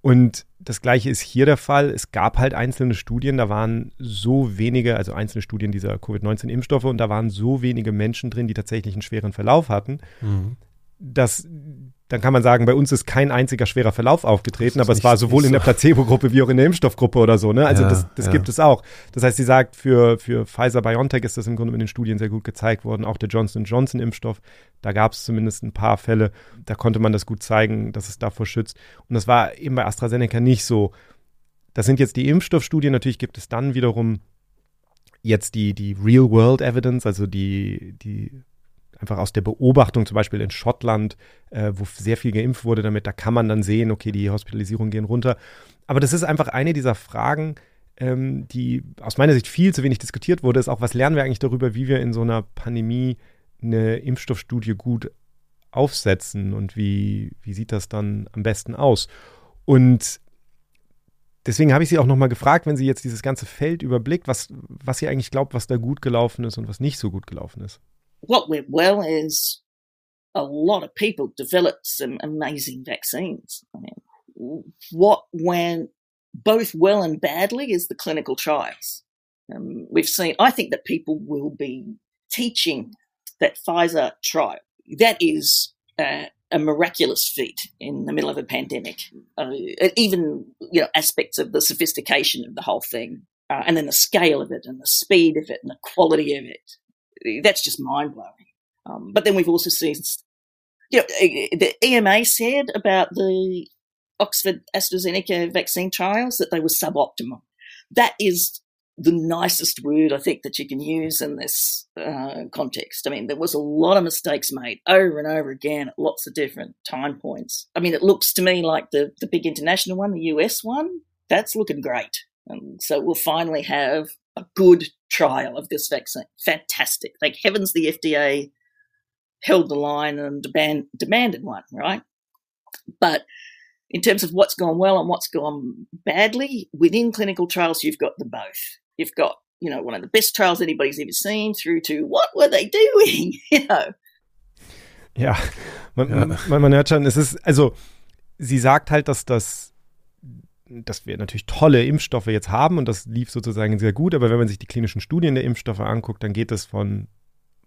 Und das gleiche ist hier der Fall. Es gab halt einzelne Studien, da waren so wenige, also einzelne Studien dieser Covid-19-Impfstoffe und da waren so wenige Menschen drin, die tatsächlich einen schweren Verlauf hatten, mhm. dass dann kann man sagen, bei uns ist kein einziger schwerer Verlauf aufgetreten, aber es war sowohl so. in der Placebo-Gruppe wie auch in der Impfstoffgruppe oder so. Ne? Also ja, das, das ja. gibt es auch. Das heißt, sie sagt, für, für Pfizer-BioNTech ist das im Grunde in den Studien sehr gut gezeigt worden. Auch der Johnson-Johnson-Impfstoff, da gab es zumindest ein paar Fälle, da konnte man das gut zeigen, dass es davor schützt. Und das war eben bei AstraZeneca nicht so. Das sind jetzt die Impfstoffstudien. Natürlich gibt es dann wiederum jetzt die, die Real-World-Evidence, also die, die einfach aus der Beobachtung, zum Beispiel in Schottland, äh, wo sehr viel geimpft wurde damit, da kann man dann sehen, okay, die Hospitalisierungen gehen runter. Aber das ist einfach eine dieser Fragen, ähm, die aus meiner Sicht viel zu wenig diskutiert wurde, ist auch, was lernen wir eigentlich darüber, wie wir in so einer Pandemie eine Impfstoffstudie gut aufsetzen und wie, wie sieht das dann am besten aus? Und deswegen habe ich Sie auch nochmal gefragt, wenn Sie jetzt dieses ganze Feld überblickt, was, was Sie eigentlich glaubt, was da gut gelaufen ist und was nicht so gut gelaufen ist. What went well is a lot of people developed some amazing vaccines. I mean, what went both well and badly is the clinical trials. Um, we've seen, I think that people will be teaching that Pfizer trial. That is uh, a miraculous feat in the middle of a pandemic. Uh, even, you know, aspects of the sophistication of the whole thing, uh, and then the scale of it and the speed of it and the quality of it that's just mind blowing. Um, but then we've also seen, you know, the EMA said about the Oxford AstraZeneca vaccine trials that they were suboptimal. That is the nicest word I think that you can use in this uh, context. I mean, there was a lot of mistakes made over and over again at lots of different time points. I mean, it looks to me like the the big international one, the US one, that's looking great. And so we'll finally have a good trial of this vaccine. Fantastic. Thank heavens the FDA held the line and demand, demanded one, right? But in terms of what's gone well and what's gone badly, within clinical trials, you've got the both. You've got, you know, one of the best trials anybody's ever seen through to what were they doing, [laughs] you know? Ja, man, man, man hört es ist, also, sie sagt halt, dass das dass wir natürlich tolle Impfstoffe jetzt haben und das lief sozusagen sehr gut, aber wenn man sich die klinischen Studien der Impfstoffe anguckt, dann geht es von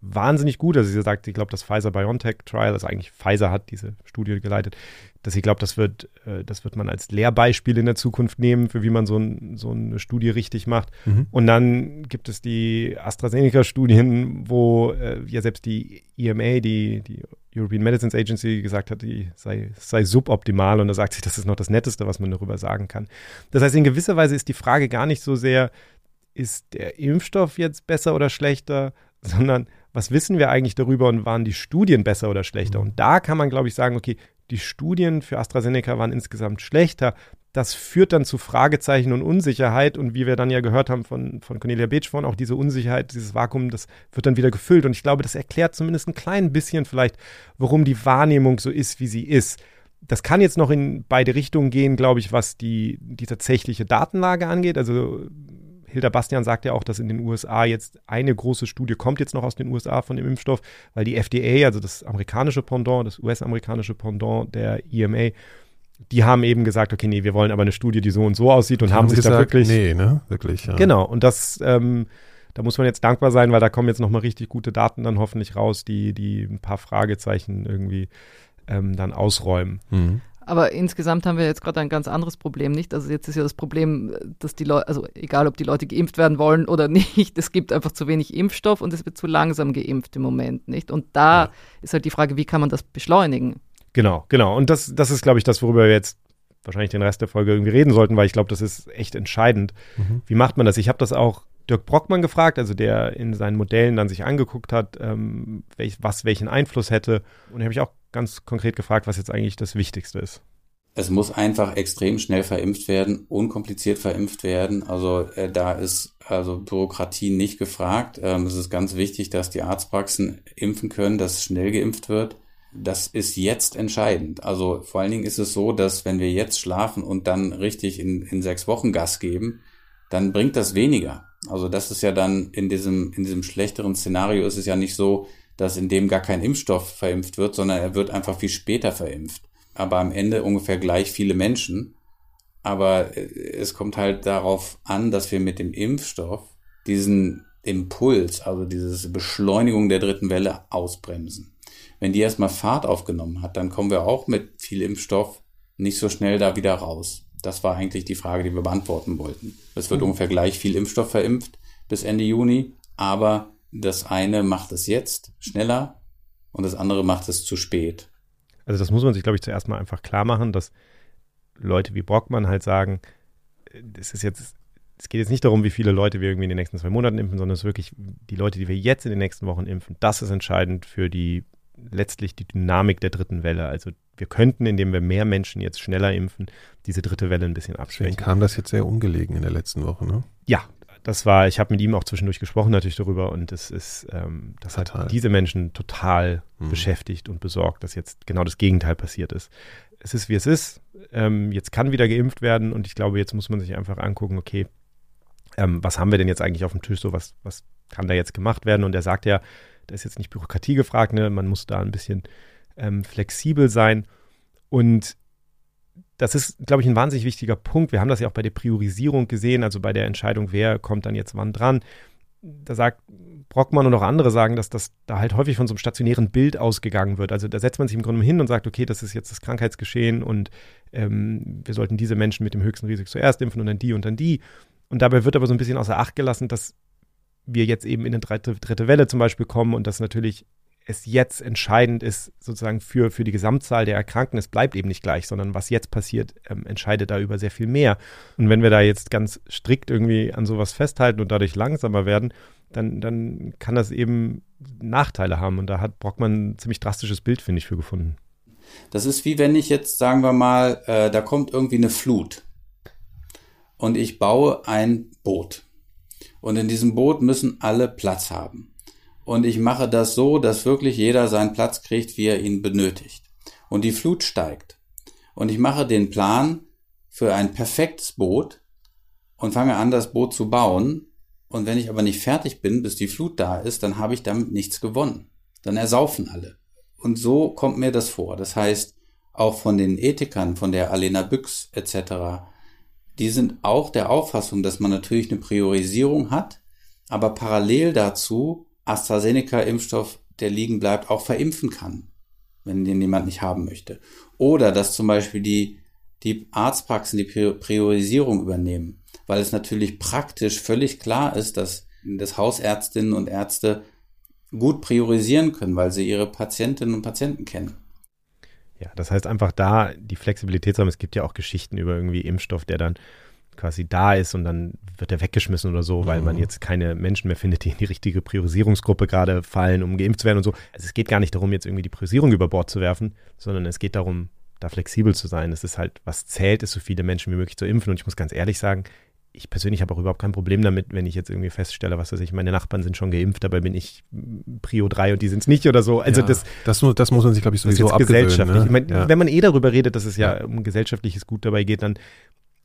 wahnsinnig gut. Also sie sagt, ich glaube, das Pfizer-BioNTech-Trial, also eigentlich Pfizer hat diese Studie geleitet, dass sie glaubt, das wird, äh, das wird man als Lehrbeispiel in der Zukunft nehmen, für wie man so, ein, so eine Studie richtig macht. Mhm. Und dann gibt es die AstraZeneca-Studien, wo äh, ja selbst die EMA, die, die European Medicines Agency gesagt hat, die sei, sei suboptimal und da sagt sie, das ist noch das Netteste, was man darüber sagen kann. Das heißt, in gewisser Weise ist die Frage gar nicht so sehr, ist der Impfstoff jetzt besser oder schlechter, sondern was wissen wir eigentlich darüber und waren die Studien besser oder schlechter? Mhm. Und da kann man, glaube ich, sagen, okay, die Studien für AstraZeneca waren insgesamt schlechter, das führt dann zu Fragezeichen und Unsicherheit. Und wie wir dann ja gehört haben von, von Cornelia Beetsch vorhin, auch diese Unsicherheit, dieses Vakuum, das wird dann wieder gefüllt. Und ich glaube, das erklärt zumindest ein klein bisschen vielleicht, warum die Wahrnehmung so ist, wie sie ist. Das kann jetzt noch in beide Richtungen gehen, glaube ich, was die, die tatsächliche Datenlage angeht. Also Hilda Bastian sagt ja auch, dass in den USA jetzt eine große Studie kommt jetzt noch aus den USA von dem Impfstoff, weil die FDA, also das amerikanische Pendant, das US-amerikanische Pendant der EMA, die haben eben gesagt, okay, nee, wir wollen aber eine Studie, die so und so aussieht und Die haben, sich gesagt, da wirklich Nee, ne? Wirklich, ja. Genau, und das, ähm, da muss man jetzt dankbar sein, weil da kommen jetzt nochmal richtig gute Daten dann hoffentlich raus, die, die ein paar Fragezeichen irgendwie ähm, dann ausräumen. Mhm. Aber insgesamt haben wir jetzt gerade ein ganz anderes Problem, nicht? Also jetzt ist ja das Problem, dass die Leute, also egal ob die Leute geimpft werden wollen oder [laughs] nicht, es gibt einfach zu wenig Impfstoff und es wird zu langsam geimpft im Moment, nicht? Und da Ja. ist halt die Frage, wie kann man das beschleunigen? Genau, genau. Und das, das ist, glaube ich, das, worüber wir jetzt wahrscheinlich den Rest der Folge irgendwie reden sollten, weil ich glaube, das ist echt entscheidend. Mhm. Wie macht man das? Ich habe das auch Dirk Brockmann gefragt, also der in seinen Modellen dann sich angeguckt hat, ähm, welch, was welchen Einfluss hätte. Und habe ich auch ganz konkret gefragt, was jetzt eigentlich das Wichtigste ist. Es muss einfach extrem schnell verimpft werden, unkompliziert verimpft werden. Also äh, da ist also Bürokratie nicht gefragt. Ähm, es ist ganz wichtig, dass die Arztpraxen impfen können, dass schnell geimpft wird. Das ist jetzt entscheidend. Also vor allen Dingen ist es so, dass wenn wir jetzt schlafen und dann richtig in, in sechs Wochen Gas geben, dann bringt das weniger. Also das ist ja dann in diesem, in diesem schlechteren Szenario ist es ja nicht so, dass in dem gar kein Impfstoff verimpft wird, sondern er wird einfach viel später verimpft. Aber am Ende ungefähr gleich viele Menschen. Aber äh, es kommt halt darauf an, dass wir mit dem Impfstoff diesen Impuls, also diese Beschleunigung der dritten Welle ausbremsen. Wenn die erstmal Fahrt aufgenommen hat, dann kommen wir auch mit viel Impfstoff nicht so schnell da wieder raus. Das war eigentlich die Frage, die wir beantworten wollten. Es wird ungefähr gleich viel Impfstoff verimpft bis Ende Juni, aber das eine macht es jetzt schneller und das andere macht es zu spät. Also das muss man sich, glaube ich, zuerst mal einfach klar machen, dass Leute wie Brockmann halt sagen, es ist jetzt, es geht jetzt nicht darum, wie viele Leute wir irgendwie in den nächsten zwei Monaten impfen, sondern es ist wirklich die Leute, die wir jetzt in den nächsten Wochen impfen. Das ist entscheidend für die letztlich die Dynamik der dritten Welle. Also wir könnten, indem wir mehr Menschen jetzt schneller impfen, diese dritte Welle ein bisschen Deswegen abschwächen. kam das jetzt sehr ungelegen in der letzten Woche, ne? Ja, das war, ich habe mit ihm auch zwischendurch gesprochen natürlich darüber und es ist, ähm, das Fatal. hat diese Menschen total Mhm. beschäftigt und besorgt, dass jetzt genau das Gegenteil passiert ist. Es ist, wie es ist. Ähm, jetzt kann wieder geimpft werden und ich glaube, jetzt muss man sich einfach angucken, okay, ähm, was haben wir denn jetzt eigentlich auf dem Tisch, so was, was kann da jetzt gemacht werden? Und er sagt ja, da ist jetzt nicht Bürokratie gefragt, ne? man muss da ein bisschen ähm, flexibel sein und das ist, glaube ich, ein wahnsinnig wichtiger Punkt. Wir haben das ja auch bei der Priorisierung gesehen, also bei der Entscheidung, wer kommt dann jetzt wann dran. Da sagt Brockmann und auch andere sagen, dass das da halt häufig von so einem stationären Bild ausgegangen wird. Also da setzt man sich im Grunde hin und sagt, okay, das ist jetzt das Krankheitsgeschehen und ähm, wir sollten diese Menschen mit dem höchsten Risiko zuerst impfen und dann die und dann die. Und dabei wird aber so ein bisschen außer Acht gelassen, dass wir jetzt eben in eine dritte, dritte Welle zum Beispiel kommen und dass natürlich es jetzt entscheidend ist, sozusagen für, für die Gesamtzahl der Erkrankten, es bleibt eben nicht gleich, sondern was jetzt passiert, ähm, entscheidet da über sehr viel mehr. Und wenn wir da jetzt ganz strikt irgendwie an sowas festhalten und dadurch langsamer werden, dann, dann kann das eben Nachteile haben. Und da hat Brockmann ein ziemlich drastisches Bild, finde ich, für gefunden. Das ist wie wenn ich jetzt, sagen wir mal, äh, da kommt irgendwie eine Flut und ich baue ein Boot. Und in diesem Boot müssen alle Platz haben. Und ich mache das so, dass wirklich jeder seinen Platz kriegt, wie er ihn benötigt. Und die Flut steigt. Und ich mache den Plan für ein perfektes Boot und fange an, das Boot zu bauen. Und wenn ich aber nicht fertig bin, bis die Flut da ist, dann habe ich damit nichts gewonnen. Dann ersaufen alle. Und so kommt mir das vor. Das heißt, auch von den Ethikern, von der Alena Büchs etc., die sind auch der Auffassung, dass man natürlich eine Priorisierung hat, aber parallel dazu AstraZeneca-Impfstoff, der liegen bleibt, auch verimpfen kann, wenn den jemand nicht haben möchte. Oder dass zum Beispiel die, die Arztpraxen die Priorisierung übernehmen, weil es natürlich praktisch völlig klar ist, dass, dass Hausärztinnen und Ärzte gut priorisieren können, weil sie ihre Patientinnen und Patienten kennen. Ja, das heißt einfach da die Flexibilität zu haben. Es gibt ja auch Geschichten über irgendwie Impfstoff, der dann quasi da ist und dann wird er weggeschmissen oder so, weil man jetzt keine Menschen mehr findet, die in die richtige Priorisierungsgruppe gerade fallen, um geimpft zu werden und so. Also es geht gar nicht darum, jetzt irgendwie die Priorisierung über Bord zu werfen, sondern es geht darum, da flexibel zu sein. Es ist halt, was zählt, ist so viele Menschen wie möglich zu impfen. Und ich muss ganz ehrlich sagen, ich persönlich habe auch überhaupt kein Problem damit, wenn ich jetzt irgendwie feststelle, was weiß ich, meine Nachbarn sind schon geimpft, dabei bin ich Prio 3 und die sind es nicht oder so. Also ja, das, das, das muss man sich, glaube ich, sowieso gesellschaftlich. Ne? Ich meine, ja. Wenn man eh darüber redet, dass es ja, um gesellschaftliches Gut dabei geht, dann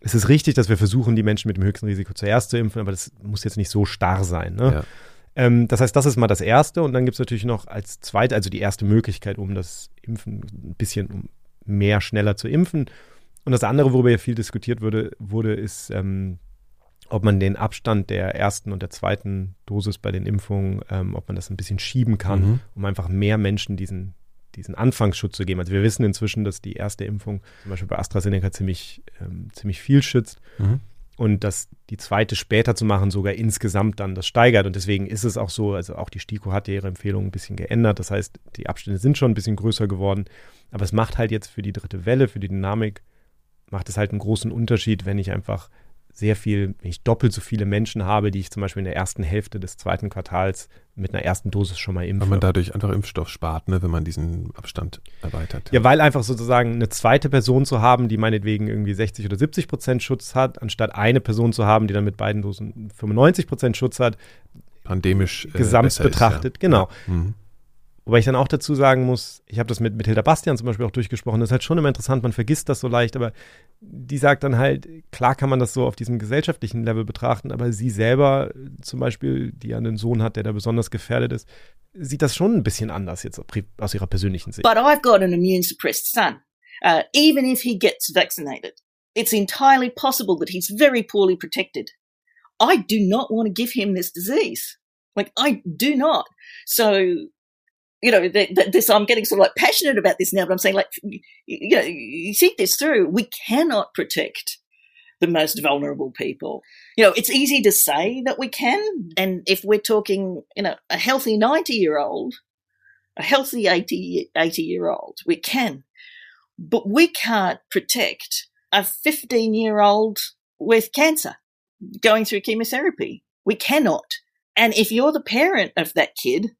es ist richtig, dass wir versuchen, die Menschen mit dem höchsten Risiko zuerst zu impfen, aber das muss jetzt nicht so starr sein. Ne? Ja. Ähm, das heißt, das ist mal das Erste. Und dann gibt es natürlich noch als Zweit, also die erste Möglichkeit, um das Impfen ein bisschen mehr schneller zu impfen. Und das andere, worüber ja viel diskutiert wurde, wurde ist, ähm, ob man den Abstand der ersten und der zweiten Dosis bei den Impfungen, ähm, ob man das ein bisschen schieben kann, mhm. um einfach mehr Menschen diesen diesen Anfangsschutz zu geben. Also wir wissen inzwischen, dass die erste Impfung zum Beispiel bei AstraZeneca ziemlich, ähm, ziemlich viel schützt. Mhm. Und dass die zweite später zu machen sogar insgesamt dann das steigert. Und deswegen ist es auch so, also auch die STIKO hat ihre Empfehlung ein bisschen geändert. Das heißt, die Abstände sind schon ein bisschen größer geworden. Aber es macht halt jetzt für die dritte Welle, für die Dynamik, macht es halt einen großen Unterschied, wenn ich einfach sehr viel, wenn ich doppelt so viele Menschen habe, die ich zum Beispiel in der ersten Hälfte des zweiten Quartals mit einer ersten Dosis schon mal impfe. Weil man dadurch einfach Impfstoff spart, ne, wenn man diesen Abstand erweitert. Ja, weil einfach sozusagen eine zweite Person zu haben, die meinetwegen irgendwie 60 oder 70 Prozent Schutz hat, anstatt eine Person zu haben, die dann mit beiden Dosen 95 Prozent Schutz hat. Pandemisch. Äh, gesamt betrachtet, ist, ja. genau. Ja. Mhm. Wobei ich dann auch dazu sagen muss, ich habe das mit, mit Hilda Bastian zum Beispiel auch durchgesprochen, das ist halt schon immer interessant, man vergisst das so leicht, aber die sagt dann halt, klar kann man das so auf diesem gesellschaftlichen Level betrachten, aber sie selber zum Beispiel, die einen Sohn hat, der da besonders gefährdet ist, sieht das schon ein bisschen anders jetzt aus ihrer persönlichen Sicht. But I've got an immune suppressed son. Uh, even if he gets vaccinated, it's entirely possible that he's very poorly protected. I do not want to give him this disease. Like, I do not. So you know, this, I'm getting sort of like passionate about this now, but I'm saying like, you know, you think this through. We cannot protect the most vulnerable people. You know, it's easy to say that we can. And if we're talking, you know, a healthy 90 year old, a healthy 80, 80 year old, we can. But we can't protect a 15 year old with cancer going through chemotherapy. We cannot. And if you're the parent of that kid,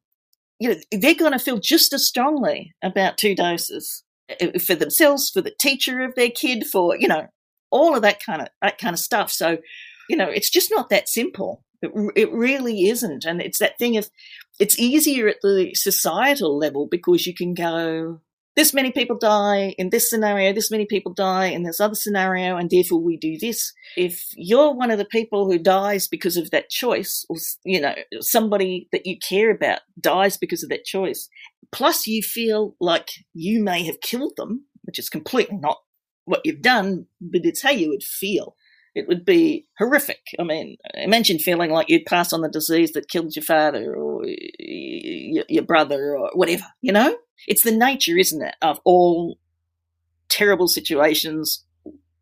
you know, they're going to feel just as strongly about two doses uh, for themselves, for the teacher of their kid, for, you know, all of that kind of, that kind of stuff. So, you know, it's just not that simple. It, it really isn't. And it's that thing of, it's easier at the societal level because you can go, this many people die in this scenario, this many people die in this other scenario, and therefore we do this. If you're one of the people who dies because of that choice, or, you know, somebody that you care about dies because of that choice, plus you feel like you may have killed them, which is completely not what you've done, but it's how you would feel. It would be horrific. I mean, imagine feeling like you'd pass on the disease that killed your father or your brother or whatever, you know? It's the nature, isn't it, of all terrible situations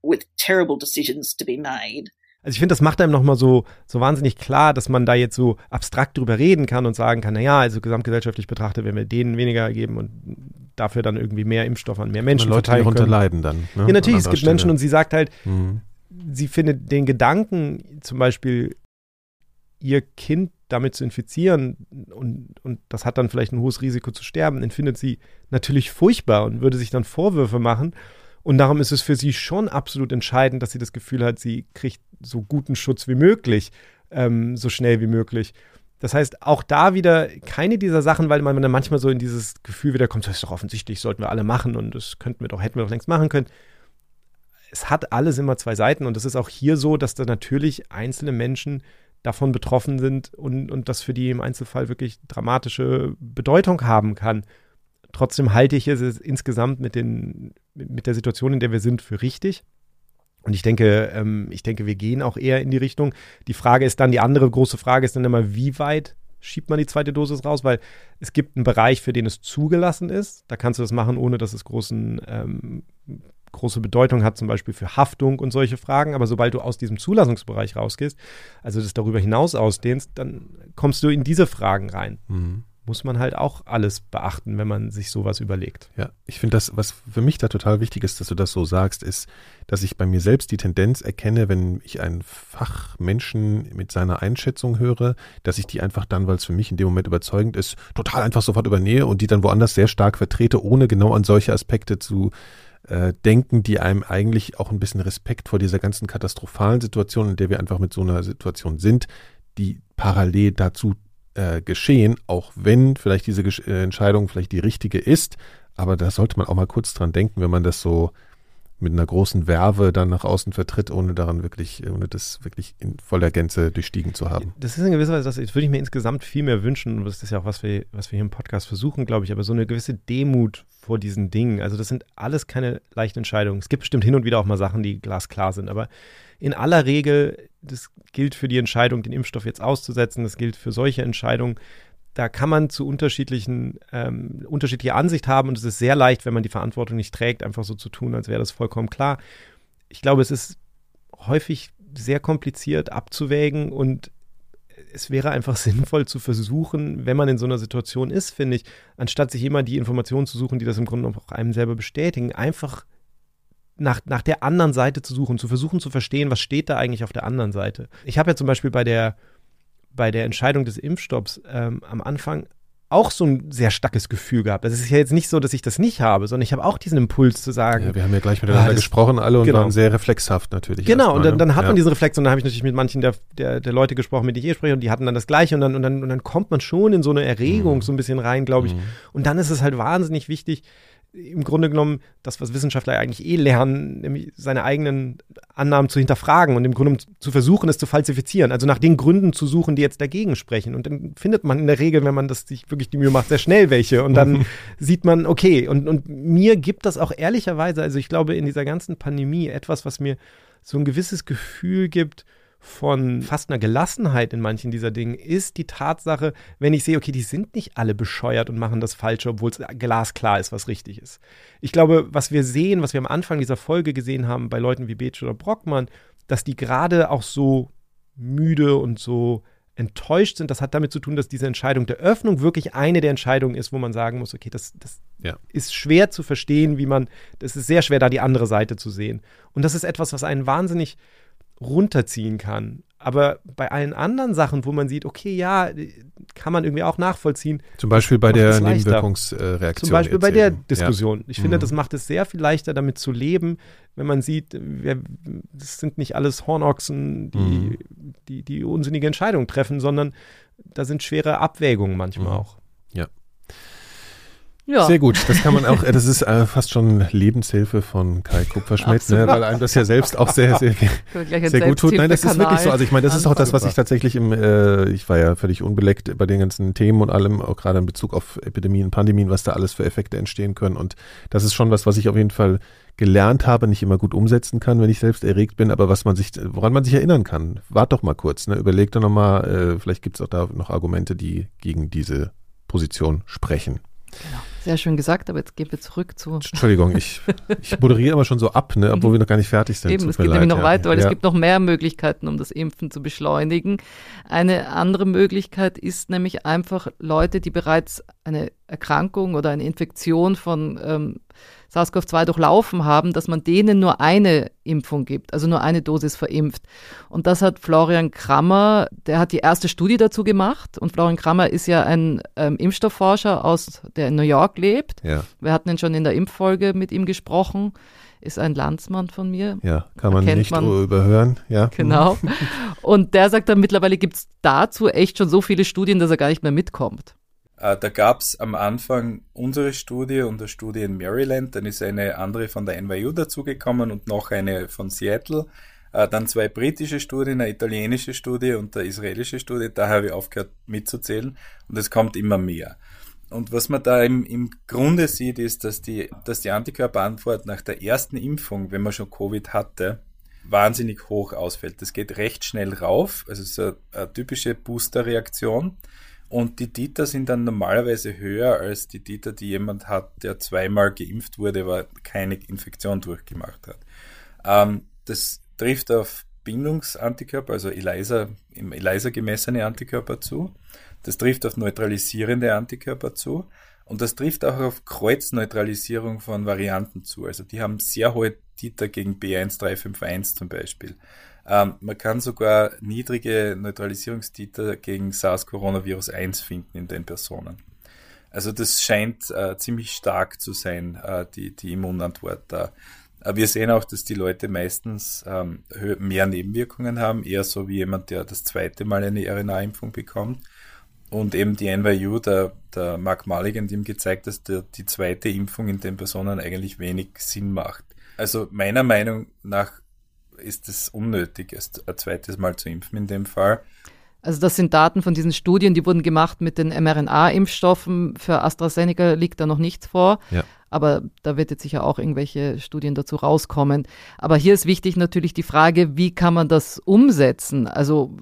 with terrible decisions to be made. Also ich finde, das macht einem nochmal so, so wahnsinnig klar, dass man da jetzt so abstrakt drüber reden kann und sagen kann, naja, also gesamtgesellschaftlich betrachtet, wenn wir denen weniger geben und dafür dann irgendwie mehr Impfstoff an mehr Menschen Leute, die darunter leiden dann. Ne? Ja, natürlich, es gibt Stelle. Menschen und sie sagt halt, mhm. sie findet den Gedanken, zum Beispiel ihr Kind damit zu infizieren und, und das hat dann vielleicht ein hohes Risiko zu sterben, empfindet sie natürlich furchtbar und würde sich dann Vorwürfe machen. Und darum ist es für sie schon absolut entscheidend, dass sie das Gefühl hat, sie kriegt so guten Schutz wie möglich, ähm, so schnell wie möglich. Das heißt, auch da wieder keine dieser Sachen, weil man dann manchmal so in dieses Gefühl wieder kommt, das ist doch offensichtlich, sollten wir alle machen und das könnten wir doch, hätten wir doch längst machen können. Es hat alles immer zwei Seiten und es ist auch hier so, dass da natürlich einzelne Menschen davon betroffen sind und, und das für die im Einzelfall wirklich dramatische Bedeutung haben kann. Trotzdem halte ich es insgesamt mit, den, mit der Situation, in der wir sind, für richtig. Und ich denke, ähm, ich denke, wir gehen auch eher in die Richtung. Die Frage ist dann, die andere große Frage ist dann immer, wie weit schiebt man die zweite Dosis raus? Weil es gibt einen Bereich, für den es zugelassen ist. Da kannst du das machen, ohne dass es großen ähm, große Bedeutung hat, zum Beispiel für Haftung und solche Fragen. Aber sobald du aus diesem Zulassungsbereich rausgehst, also das darüber hinaus ausdehnst, dann kommst du in diese Fragen rein. Mhm. Muss man halt auch alles beachten, wenn man sich sowas überlegt. Ja, ich finde das, was für mich da total wichtig ist, dass du das so sagst, ist, dass ich bei mir selbst die Tendenz erkenne, wenn ich einen Fachmenschen mit seiner Einschätzung höre, dass ich die einfach dann, weil es für mich in dem Moment überzeugend ist, total einfach sofort übernähe und die dann woanders sehr stark vertrete, ohne genau an solche Aspekte zu äh, denken, die einem eigentlich auch ein bisschen Respekt vor dieser ganzen katastrophalen Situation, in der wir einfach mit so einer Situation sind, die parallel dazu äh, geschehen, auch wenn vielleicht diese Gesch äh, Entscheidung vielleicht die richtige ist, aber da sollte man auch mal kurz dran denken, wenn man das so mit einer großen Werbe dann nach außen vertritt, ohne daran wirklich, ohne das wirklich in voller Gänze durchstiegen zu haben. Das ist in gewisser Weise, das würde ich mir insgesamt viel mehr wünschen. Und das ist ja auch, was wir, was wir hier im Podcast versuchen, glaube ich, aber so eine gewisse Demut vor diesen Dingen. Also das sind alles keine leichten Entscheidungen. Es gibt bestimmt hin und wieder auch mal Sachen, die glasklar sind, aber in aller Regel, das gilt für die Entscheidung, den Impfstoff jetzt auszusetzen, das gilt für solche Entscheidungen, da kann man zu unterschiedlichen, ähm, unterschiedliche Ansicht haben und es ist sehr leicht, wenn man die Verantwortung nicht trägt, einfach so zu tun, als wäre das vollkommen klar. Ich glaube, es ist häufig sehr kompliziert abzuwägen und es wäre einfach [laughs] sinnvoll zu versuchen, wenn man in so einer Situation ist, finde ich, anstatt sich immer die Informationen zu suchen, die das im Grunde auch einem selber bestätigen, einfach nach, nach der anderen Seite zu suchen, zu versuchen zu verstehen, was steht da eigentlich auf der anderen Seite. Ich habe ja zum Beispiel bei der bei der Entscheidung des Impfstopps ähm, am Anfang auch so ein sehr starkes Gefühl gehabt. Also es ist ja jetzt nicht so, dass ich das nicht habe, sondern ich habe auch diesen Impuls zu sagen. Ja, wir haben ja gleich miteinander ah, gesprochen alle und genau. waren sehr reflexhaft natürlich. Genau, und dann, dann hat ja. man diesen Reflex und dann habe ich natürlich mit manchen der, der, der, Leute gesprochen, mit denen ich eh spreche und die hatten dann das Gleiche und dann, und dann, und dann kommt man schon in so eine Erregung mhm. so ein bisschen rein, glaube ich. Mhm. Und dann ist es halt wahnsinnig wichtig, im Grunde genommen das, was Wissenschaftler eigentlich eh lernen, nämlich seine eigenen Annahmen zu hinterfragen und im Grunde zu versuchen, es zu falsifizieren. Also nach den Gründen zu suchen, die jetzt dagegen sprechen. Und dann findet man in der Regel, wenn man das sich wirklich die Mühe macht, sehr schnell welche. Und dann sieht man, okay, und, und mir gibt das auch ehrlicherweise, also ich glaube, in dieser ganzen Pandemie etwas, was mir so ein gewisses Gefühl gibt, von fast einer Gelassenheit in manchen dieser Dingen ist die Tatsache, wenn ich sehe, okay, die sind nicht alle bescheuert und machen das Falsche, obwohl es glasklar ist, was richtig ist. Ich glaube, was wir sehen, was wir am Anfang dieser Folge gesehen haben bei Leuten wie Beetsch oder Brockmann, dass die gerade auch so müde und so enttäuscht sind, das hat damit zu tun, dass diese Entscheidung der Öffnung wirklich eine der Entscheidungen ist, wo man sagen muss, okay, das, das ja. ist schwer zu verstehen, wie man, das ist sehr schwer, da die andere Seite zu sehen. Und das ist etwas, was einen wahnsinnig runterziehen kann. Aber bei allen anderen Sachen, wo man sieht, okay, ja, kann man irgendwie auch nachvollziehen. Zum Beispiel bei der Nebenwirkungsreaktion. Zum Beispiel bei der Diskussion. Ja. Ich finde, mhm. das macht es sehr viel leichter, damit zu leben, wenn man sieht, wir, das sind nicht alles Hornochsen, die, mhm. die, die unsinnige Entscheidungen treffen, sondern da sind schwere Abwägungen manchmal mhm. auch. Ja. Sehr gut. Das kann man auch, das ist äh, fast schon Lebenshilfe von Kai Kupferschmidt, ne, weil einem das ja selbst auch sehr, sehr, sehr gut tut. Nein, das ist wirklich so. Also ich meine, das ist auch das, was ich tatsächlich im, äh, ich war ja völlig unbeleckt bei den ganzen Themen und allem, auch gerade in Bezug auf Epidemien, Pandemien, was da alles für Effekte entstehen können. Und das ist schon was, was ich auf jeden Fall gelernt habe, nicht immer gut umsetzen kann, wenn ich selbst erregt bin, aber was man sich, woran man sich erinnern kann. Wart doch mal kurz, ne? überleg doch nochmal, äh, vielleicht gibt es auch da noch Argumente, die gegen diese Position sprechen. Genau. Sehr schön gesagt, aber jetzt gehen wir zurück zu. Entschuldigung, ich, ich moderiere immer schon so ab, ne, obwohl wir noch gar nicht fertig sind. [laughs] Eben, es geht leid, nämlich noch ja. weiter, weil ja. es gibt noch mehr Möglichkeiten, um das Impfen zu beschleunigen. Eine andere Möglichkeit ist nämlich einfach Leute, die bereits eine Erkrankung oder eine Infektion von ähm, SARS-CoV-2 durchlaufen haben, dass man denen nur eine Impfung gibt, also nur eine Dosis verimpft. Und das hat Florian Krammer, der hat die erste Studie dazu gemacht. Und Florian Krammer ist ja ein ähm, Impfstoffforscher aus, der New York lebt. Ja. Wir hatten ihn schon in der Impffolge mit ihm gesprochen. Ist ein Landsmann von mir. Ja, kann man nicht man. überhören. Ja. Genau. [laughs] Und der sagt dann, mittlerweile gibt es dazu echt schon so viele Studien, dass er gar nicht mehr mitkommt. Äh, da gab es am Anfang unsere Studie und eine Studie in Maryland, dann ist eine andere von der NYU dazugekommen und noch eine von Seattle. Äh, dann zwei britische Studien, eine italienische Studie und eine israelische Studie. Da habe ich aufgehört mitzuzählen und es kommt immer mehr. Und was man da im, im Grunde sieht, ist, dass die, dass die Antikörperantwort nach der ersten Impfung, wenn man schon Covid hatte, wahnsinnig hoch ausfällt. Das geht recht schnell rauf, also so eine typische Booster-Reaktion. Und die Titer sind dann normalerweise höher als die Titer, die jemand hat, der zweimal geimpft wurde, aber keine Infektion durchgemacht hat. Ähm, das trifft auf Bindungsantikörper, also ELISA, im ELISA gemessene Antikörper zu. Das trifft auf neutralisierende Antikörper zu. Und das trifft auch auf Kreuzneutralisierung von Varianten zu. Also die haben sehr hohe Titer gegen B1351 zum Beispiel. Ähm, man kann sogar niedrige Neutralisierungstiter gegen SARS-Coronavirus 1 finden in den Personen. Also das scheint äh, ziemlich stark zu sein, äh, die, die Immunantwort da. Aber wir sehen auch, dass die Leute meistens ähm, mehr Nebenwirkungen haben, eher so wie jemand, der das zweite Mal eine RNA-Impfung bekommt. Und eben die NYU, der, der Mark Mulligan, die ihm gezeigt, dass der, die zweite Impfung in den Personen eigentlich wenig Sinn macht. Also meiner Meinung nach ist es unnötig, es ein zweites Mal zu impfen in dem Fall. Also das sind Daten von diesen Studien, die wurden gemacht mit den mRNA-Impfstoffen. Für AstraZeneca liegt da noch nichts vor. Ja. Aber da wird jetzt sicher auch irgendwelche Studien dazu rauskommen. Aber hier ist wichtig natürlich die Frage, wie kann man das umsetzen? Also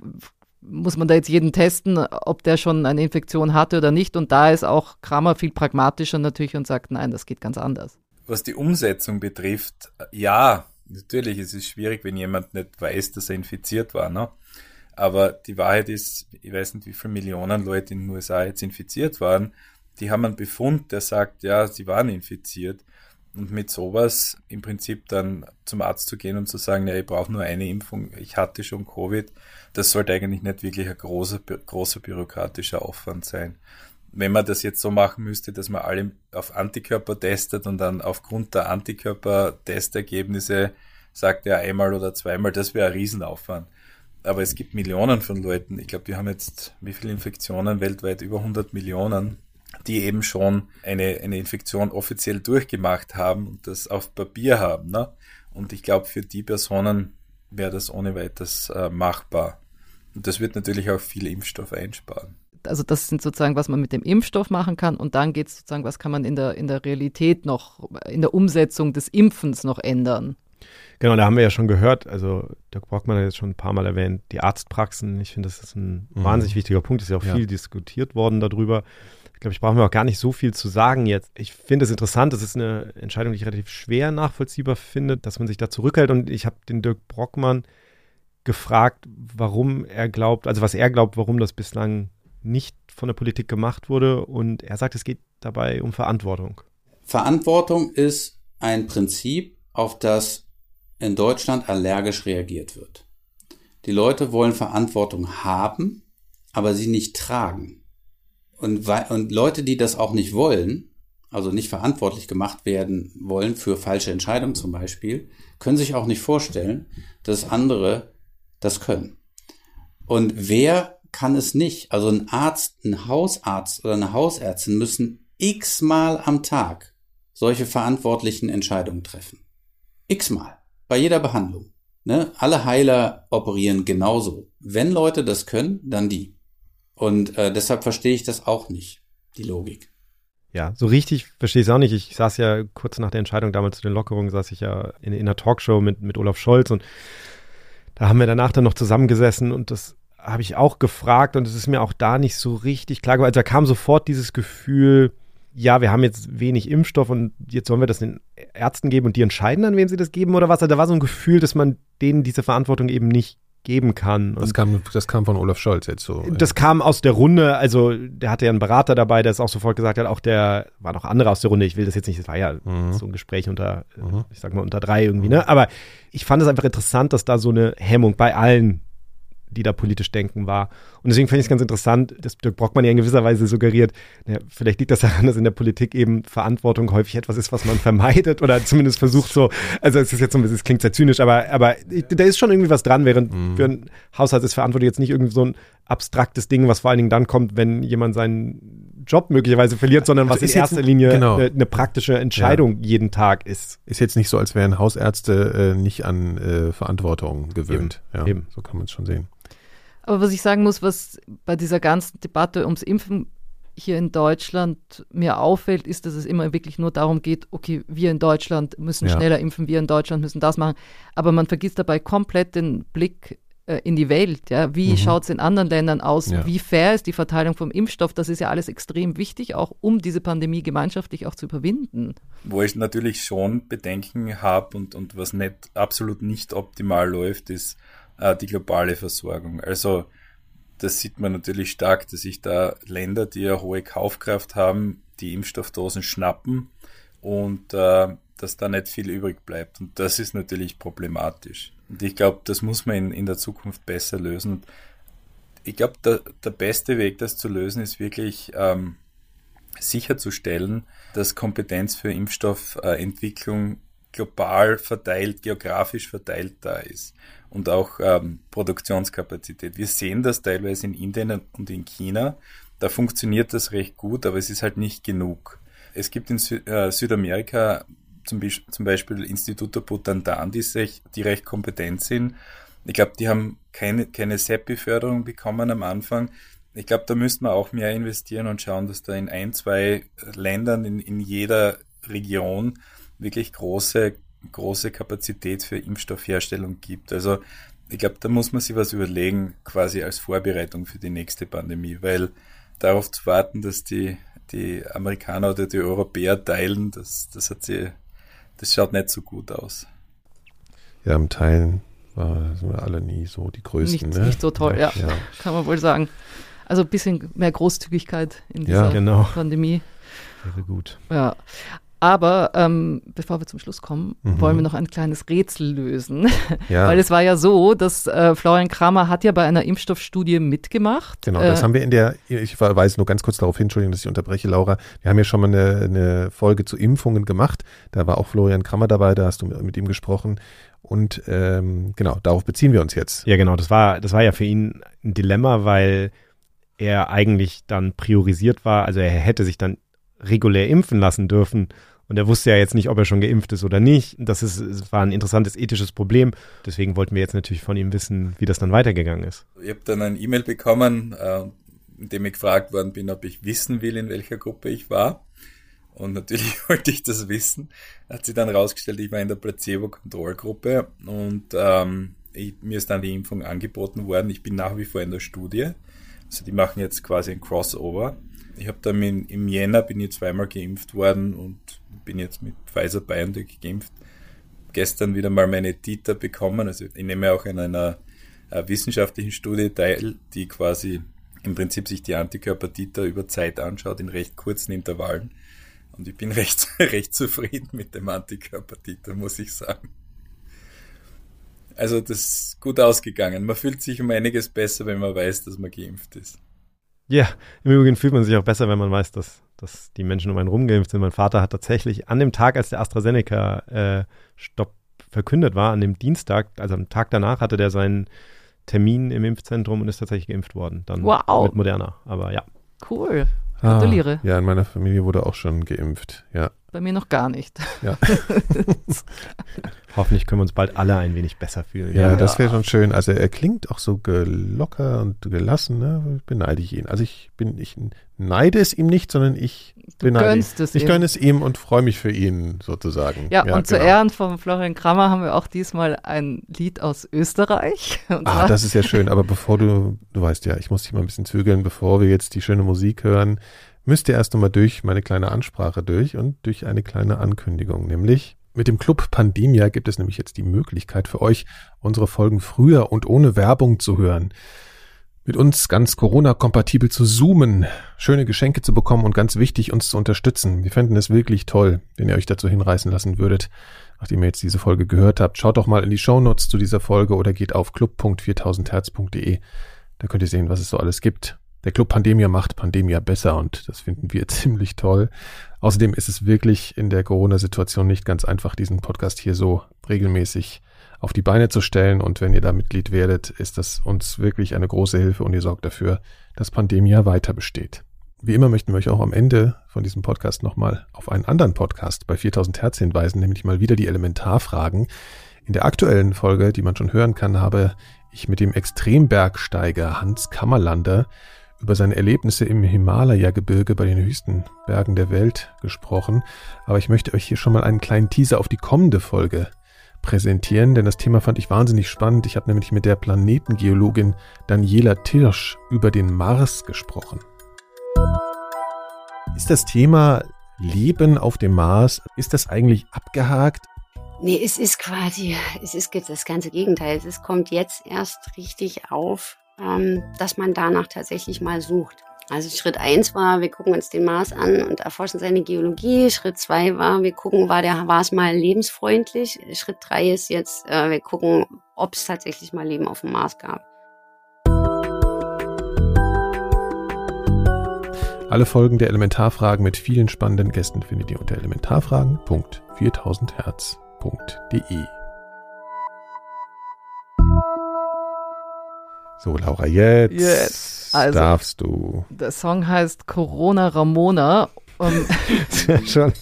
muss man da jetzt jeden testen, ob der schon eine Infektion hatte oder nicht. Und da ist auch Kramer viel pragmatischer natürlich und sagt, nein, das geht ganz anders. Was die Umsetzung betrifft, ja, natürlich ist es schwierig, wenn jemand nicht weiß, dass er infiziert war. Ne? Aber die Wahrheit ist, ich weiß nicht, wie viele Millionen Leute in den USA jetzt infiziert waren. Die haben einen Befund, der sagt, ja, sie waren infiziert. Und mit sowas im Prinzip dann zum Arzt zu gehen und zu sagen, ja, ich brauche nur eine Impfung, ich hatte schon Covid, das sollte eigentlich nicht wirklich ein großer, großer bürokratischer Aufwand sein. Wenn man das jetzt so machen müsste, dass man alle auf Antikörper testet und dann aufgrund der Antikörper-Testergebnisse sagt, ja, einmal oder zweimal, das wäre ein Riesenaufwand aber es gibt Millionen von Leuten. Ich glaube, wir haben jetzt wie viele Infektionen weltweit? Über 100 Millionen, die eben schon eine, eine Infektion offiziell durchgemacht haben und das auf Papier haben. Ne? Und ich glaube, für die Personen wäre das ohne weiteres äh, machbar. Und das wird natürlich auch viel Impfstoff einsparen. Also das sind sozusagen, was man mit dem Impfstoff machen kann. Und dann geht es sozusagen, was kann man in der, in der Realität noch, in der Umsetzung des Impfens noch ändern. Genau, da haben wir ja schon gehört, also Dirk Brockmann hat jetzt schon ein paar Mal erwähnt, die Arztpraxen. Ich finde, das ist ein mhm. wahnsinnig wichtiger Punkt. Es ist ja auch ja. viel diskutiert worden darüber. Ich glaube, ich brauche mir auch gar nicht so viel zu sagen jetzt. Ich finde es interessant, das ist eine Entscheidung, die ich relativ schwer nachvollziehbar finde, dass man sich da zurückhält. Und ich habe den Dirk Brockmann gefragt, warum er glaubt, also was er glaubt, warum das bislang nicht von der Politik gemacht wurde. Und er sagt, es geht dabei um Verantwortung. Verantwortung ist ein Prinzip, auf das in Deutschland allergisch reagiert wird. Die Leute wollen Verantwortung haben, aber sie nicht tragen. Und, und Leute, die das auch nicht wollen, also nicht verantwortlich gemacht werden wollen für falsche Entscheidungen zum Beispiel, können sich auch nicht vorstellen, dass andere das können. Und wer kann es nicht? Also ein Arzt, ein Hausarzt oder eine Hausärztin müssen x-mal am Tag solche verantwortlichen Entscheidungen treffen. X-mal bei jeder Behandlung. Ne? Alle Heiler operieren genauso. Wenn Leute das können, dann die. Und äh, deshalb verstehe ich das auch nicht, die Logik. Ja, so richtig verstehe ich es auch nicht. Ich saß ja kurz nach der Entscheidung damals zu den Lockerungen, saß ich ja in, in einer Talkshow mit, mit Olaf Scholz und da haben wir danach dann noch zusammengesessen und das habe ich auch gefragt und es ist mir auch da nicht so richtig klar geworden. Also da kam sofort dieses Gefühl, ja, wir haben jetzt wenig Impfstoff und jetzt sollen wir das den Ärzten geben und die entscheiden dann, wem sie das geben oder was? Also da war so ein Gefühl, dass man denen diese Verantwortung eben nicht geben kann. Das kam, das kam von Olaf Scholz jetzt so. Das kam aus der Runde, also der hatte ja einen Berater dabei, der es auch sofort gesagt hat, auch der, waren noch andere aus der Runde, ich will das jetzt nicht, das war ja mhm. so ein Gespräch unter, mhm. ich sag mal unter drei irgendwie, ne? Aber ich fand es einfach interessant, dass da so eine Hemmung bei allen die da politisch denken war. Und deswegen fand ich es ganz interessant, dass Dirk Brockmann ja in gewisser Weise suggeriert, ja, vielleicht liegt das daran, dass in der Politik eben Verantwortung häufig etwas ist, was man vermeidet oder zumindest versucht so, also es ist jetzt so ein bisschen, es klingt sehr zynisch, aber, aber da ist schon irgendwie was dran, während mhm. für einen Haushalt ist Verantwortung jetzt nicht irgendwie so ein abstraktes Ding, was vor allen Dingen dann kommt, wenn jemand seinen Job möglicherweise verliert, sondern was also in erster Linie genau. eine, eine, praktische Entscheidung ja. jeden Tag ist. Ist jetzt nicht so, als wären Hausärzte äh, nicht an äh, Verantwortung gewöhnt. Eben. Ja, Eben. So kann man es schon sehen. Aber was ich sagen muss, was bei dieser ganzen Debatte ums Impfen hier in Deutschland mir auffällt, ist, dass es immer wirklich nur darum geht, okay, wir in Deutschland müssen ja. schneller impfen, wir in Deutschland müssen das machen. Aber man vergisst dabei komplett den Blick äh, in die Welt. Ja? Wie mhm. schaut es in anderen Ländern aus? Ja. Wie fair ist die Verteilung vom Impfstoff? Das ist ja alles extrem wichtig, auch um diese Pandemie gemeinschaftlich auch zu überwinden. Wo ich natürlich schon Bedenken habe und, und was nicht absolut nicht optimal läuft, ist, äh, die globale Versorgung. Also das sieht man natürlich stark, dass sich da Länder, die eine hohe Kaufkraft haben, die Impfstoffdosen schnappen und äh, dass da nicht viel übrig bleibt. Und das ist natürlich problematisch. Und ich glaube, das muss man in, in der Zukunft besser lösen. Ich glaube, der, der beste Weg, das zu lösen, ist wirklich ähm, sicherzustellen, dass Kompetenz für Impfstoffentwicklung global verteilt, geografisch verteilt da ist und auch ähm, Produktionskapazität. Wir sehen das teilweise in Indien und in China. Da funktioniert das recht gut, aber es ist halt nicht genug. Es gibt in Sü äh, Südamerika zum, zum Beispiel Instituto Butantan, die, sich, die recht kompetent sind. Ich glaube, die haben keine, keine SEPI-Förderung bekommen am Anfang. Ich glaube, da müsste man auch mehr investieren und schauen, dass da in ein, zwei Ländern in, in jeder Region wirklich große, große Kapazität für Impfstoffherstellung gibt. Also ich glaube, da muss man sich was überlegen, quasi als Vorbereitung für die nächste Pandemie, weil darauf zu warten, dass die, die Amerikaner oder die Europäer teilen, das, das hat sie, das schaut nicht so gut aus. Ja, im Teilen war, sind wir alle nie so die Größten. Nicht, ne? nicht so toll, ja. ja. Kann man wohl sagen. Also ein bisschen mehr Großzügigkeit in dieser Ja, genau. Pandemie. Wäre gut. Ja. Aber ähm, bevor wir zum Schluss kommen, Mhm. wollen wir noch ein kleines Rätsel lösen. [laughs] Ja. Weil es war ja so, dass äh, Florian Kramer hat ja bei einer Impfstoffstudie mitgemacht. Genau, das äh, haben wir in der, ich weise nur ganz kurz darauf hin, Entschuldigung, dass ich unterbreche, Laura. Wir haben ja schon mal eine, eine Folge zu Impfungen gemacht. Da war auch Florian Krammer dabei, da hast du mit ihm gesprochen. Und ähm, genau, darauf beziehen wir uns jetzt. Ja, genau. Das war, das war ja für ihn ein Dilemma, weil er eigentlich dann priorisiert war. Also er hätte sich dann regulär impfen lassen dürfen. Und er wusste ja jetzt nicht, ob er schon geimpft ist oder nicht. Das ist, war ein interessantes ethisches Problem. Deswegen wollten wir jetzt natürlich von ihm wissen, wie das dann weitergegangen ist. Ich habe dann ein E-Mail bekommen, äh, in dem ich gefragt worden bin, ob ich wissen will, in welcher Gruppe ich war. Und natürlich [laughs] wollte ich das wissen. Hat sich dann rausgestellt, ich war in der Placebo-Kontrollgruppe und ähm, ich, mir ist dann die Impfung angeboten worden. Ich bin nach wie vor in der Studie. Also die machen jetzt quasi ein Crossover. Ich habe dann in, im Jänner bin ich zweimal geimpft worden und bin jetzt mit Pfizer BioNTech geimpft. Gestern wieder mal meine Titer bekommen. Also ich nehme auch an einer äh, wissenschaftlichen Studie teil, die quasi im Prinzip sich die Antikörper-Titer über Zeit anschaut, in recht kurzen Intervallen. Und ich bin [laughs] recht, recht zufrieden mit dem Antikörper-Titer, muss ich sagen. Also das ist gut ausgegangen. Man fühlt sich um einiges besser, wenn man weiß, dass man geimpft ist. Ja, im Übrigen fühlt man sich auch besser, wenn man weiß, dass, dass die Menschen um einen rumgeimpft sind. Mein Vater hat tatsächlich an dem Tag, als der AstraZeneca-Stopp verkündet war, an dem Dienstag, also am Tag danach, hatte der seinen Termin im Impfzentrum und ist tatsächlich geimpft worden. Dann Wow. mit Moderna. Aber ja. Cool. Gratuliere. Ah, ja, in meiner Familie wurde auch schon geimpft. Ja, Bei mir noch gar nicht. ja. [laughs] Hoffentlich können wir uns bald alle ein wenig besser fühlen. Ja, das wäre schon schön. Also er klingt auch so locker und gelassen, ne? Beneide ich ihn. Also ich bin, ich neide es ihm nicht, sondern ich Du beneide gönnst es Ich ihm. gönne es ihm und freue mich für ihn sozusagen. Ja, und zu genau. Ehren von Florian Krammer haben wir auch diesmal ein Lied aus Österreich. [laughs] Und Ah, das ist ja schön. Aber bevor du, du weißt ja, ich muss dich mal ein bisschen zügeln, bevor wir jetzt die schöne Musik hören, müsst ihr erst nochmal durch meine kleine Ansprache durch und durch eine kleine Ankündigung, nämlich mit dem Club Pandemia gibt es nämlich jetzt die Möglichkeit für euch, unsere Folgen früher und ohne Werbung zu hören. Mit uns ganz Corona-kompatibel zu zoomen, schöne Geschenke zu bekommen und ganz wichtig, uns zu unterstützen. Wir fänden es wirklich toll, wenn ihr euch dazu hinreißen lassen würdet, nachdem ihr jetzt diese Folge gehört habt. Schaut doch mal in die Shownotes zu dieser Folge oder geht auf club.4000herz.de. Da könnt ihr sehen, was es so alles gibt. Der Club Pandemia macht Pandemia besser und das finden wir [laughs] ziemlich toll. Außerdem ist es wirklich in der Corona-Situation nicht ganz einfach, diesen Podcast hier so regelmäßig auf die Beine zu stellen. Und wenn ihr da Mitglied werdet, ist das uns wirklich eine große Hilfe und ihr sorgt dafür, dass Pandemia weiter besteht. Wie immer möchten wir euch auch am Ende von diesem Podcast nochmal auf einen anderen Podcast bei 4000 Hertz hinweisen, nämlich mal wieder die Elementarfragen. In der aktuellen Folge, die man schon hören kann, habe ich mit dem Extrembergsteiger Hans Kammerlander über seine Erlebnisse im Himalaya-Gebirge bei den höchsten Bergen der Welt gesprochen. Aber ich möchte euch hier schon mal einen kleinen Teaser auf die kommende Folge präsentieren, denn das Thema fand ich wahnsinnig spannend. Ich habe nämlich mit der Planetengeologin Daniela Tirsch über den Mars gesprochen. Ist das Thema Leben auf dem Mars, ist das eigentlich abgehakt? Nee, es ist quasi, es ist das ganze Gegenteil. Es kommt jetzt erst richtig auf, ähm, dass man danach tatsächlich mal sucht. Also Schritt eins war, wir gucken uns den Mars an und erforschen seine Geologie. Schritt zwei war, wir gucken, war der war es mal lebensfreundlich. Schritt drei ist jetzt, äh, wir gucken, ob es tatsächlich mal Leben auf dem Mars gab. Alle Folgen der Elementarfragen mit vielen spannenden Gästen findet ihr unter elementarfragen.4000herz.de. So, Laura, jetzt, Jetzt. Also- darfst du. Der Song heißt Corona Ramona Um, [laughs] schon,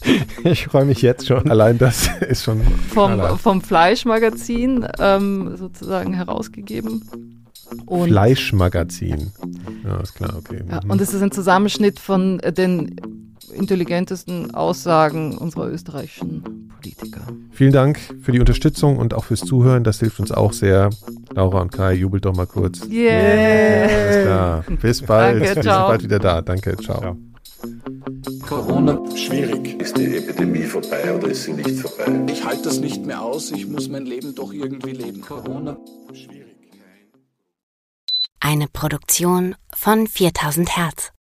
ich freue mich jetzt schon. Allein das [laughs] ist schon. Vom, vom Fleischmagazin ähm, sozusagen herausgegeben. Und Fleischmagazin. Ja, ist klar, okay. Ja, und es ist ein Zusammenschnitt von den intelligentesten Aussagen unserer österreichischen Politiker. Vielen Dank für die Unterstützung und auch fürs Zuhören. Das hilft uns auch sehr. Laura und Kai, jubelt doch mal kurz. Yeah. Alles klar. Bis bald. Danke, Wir sind bald wieder da. Danke, ciao. ciao. Corona, schwierig. Ist die Epidemie vorbei oder ist sie nicht vorbei? Ich halte das nicht mehr aus. Ich muss mein Leben doch irgendwie leben. Corona, schwierig. Eine Produktion von 4000 Hertz.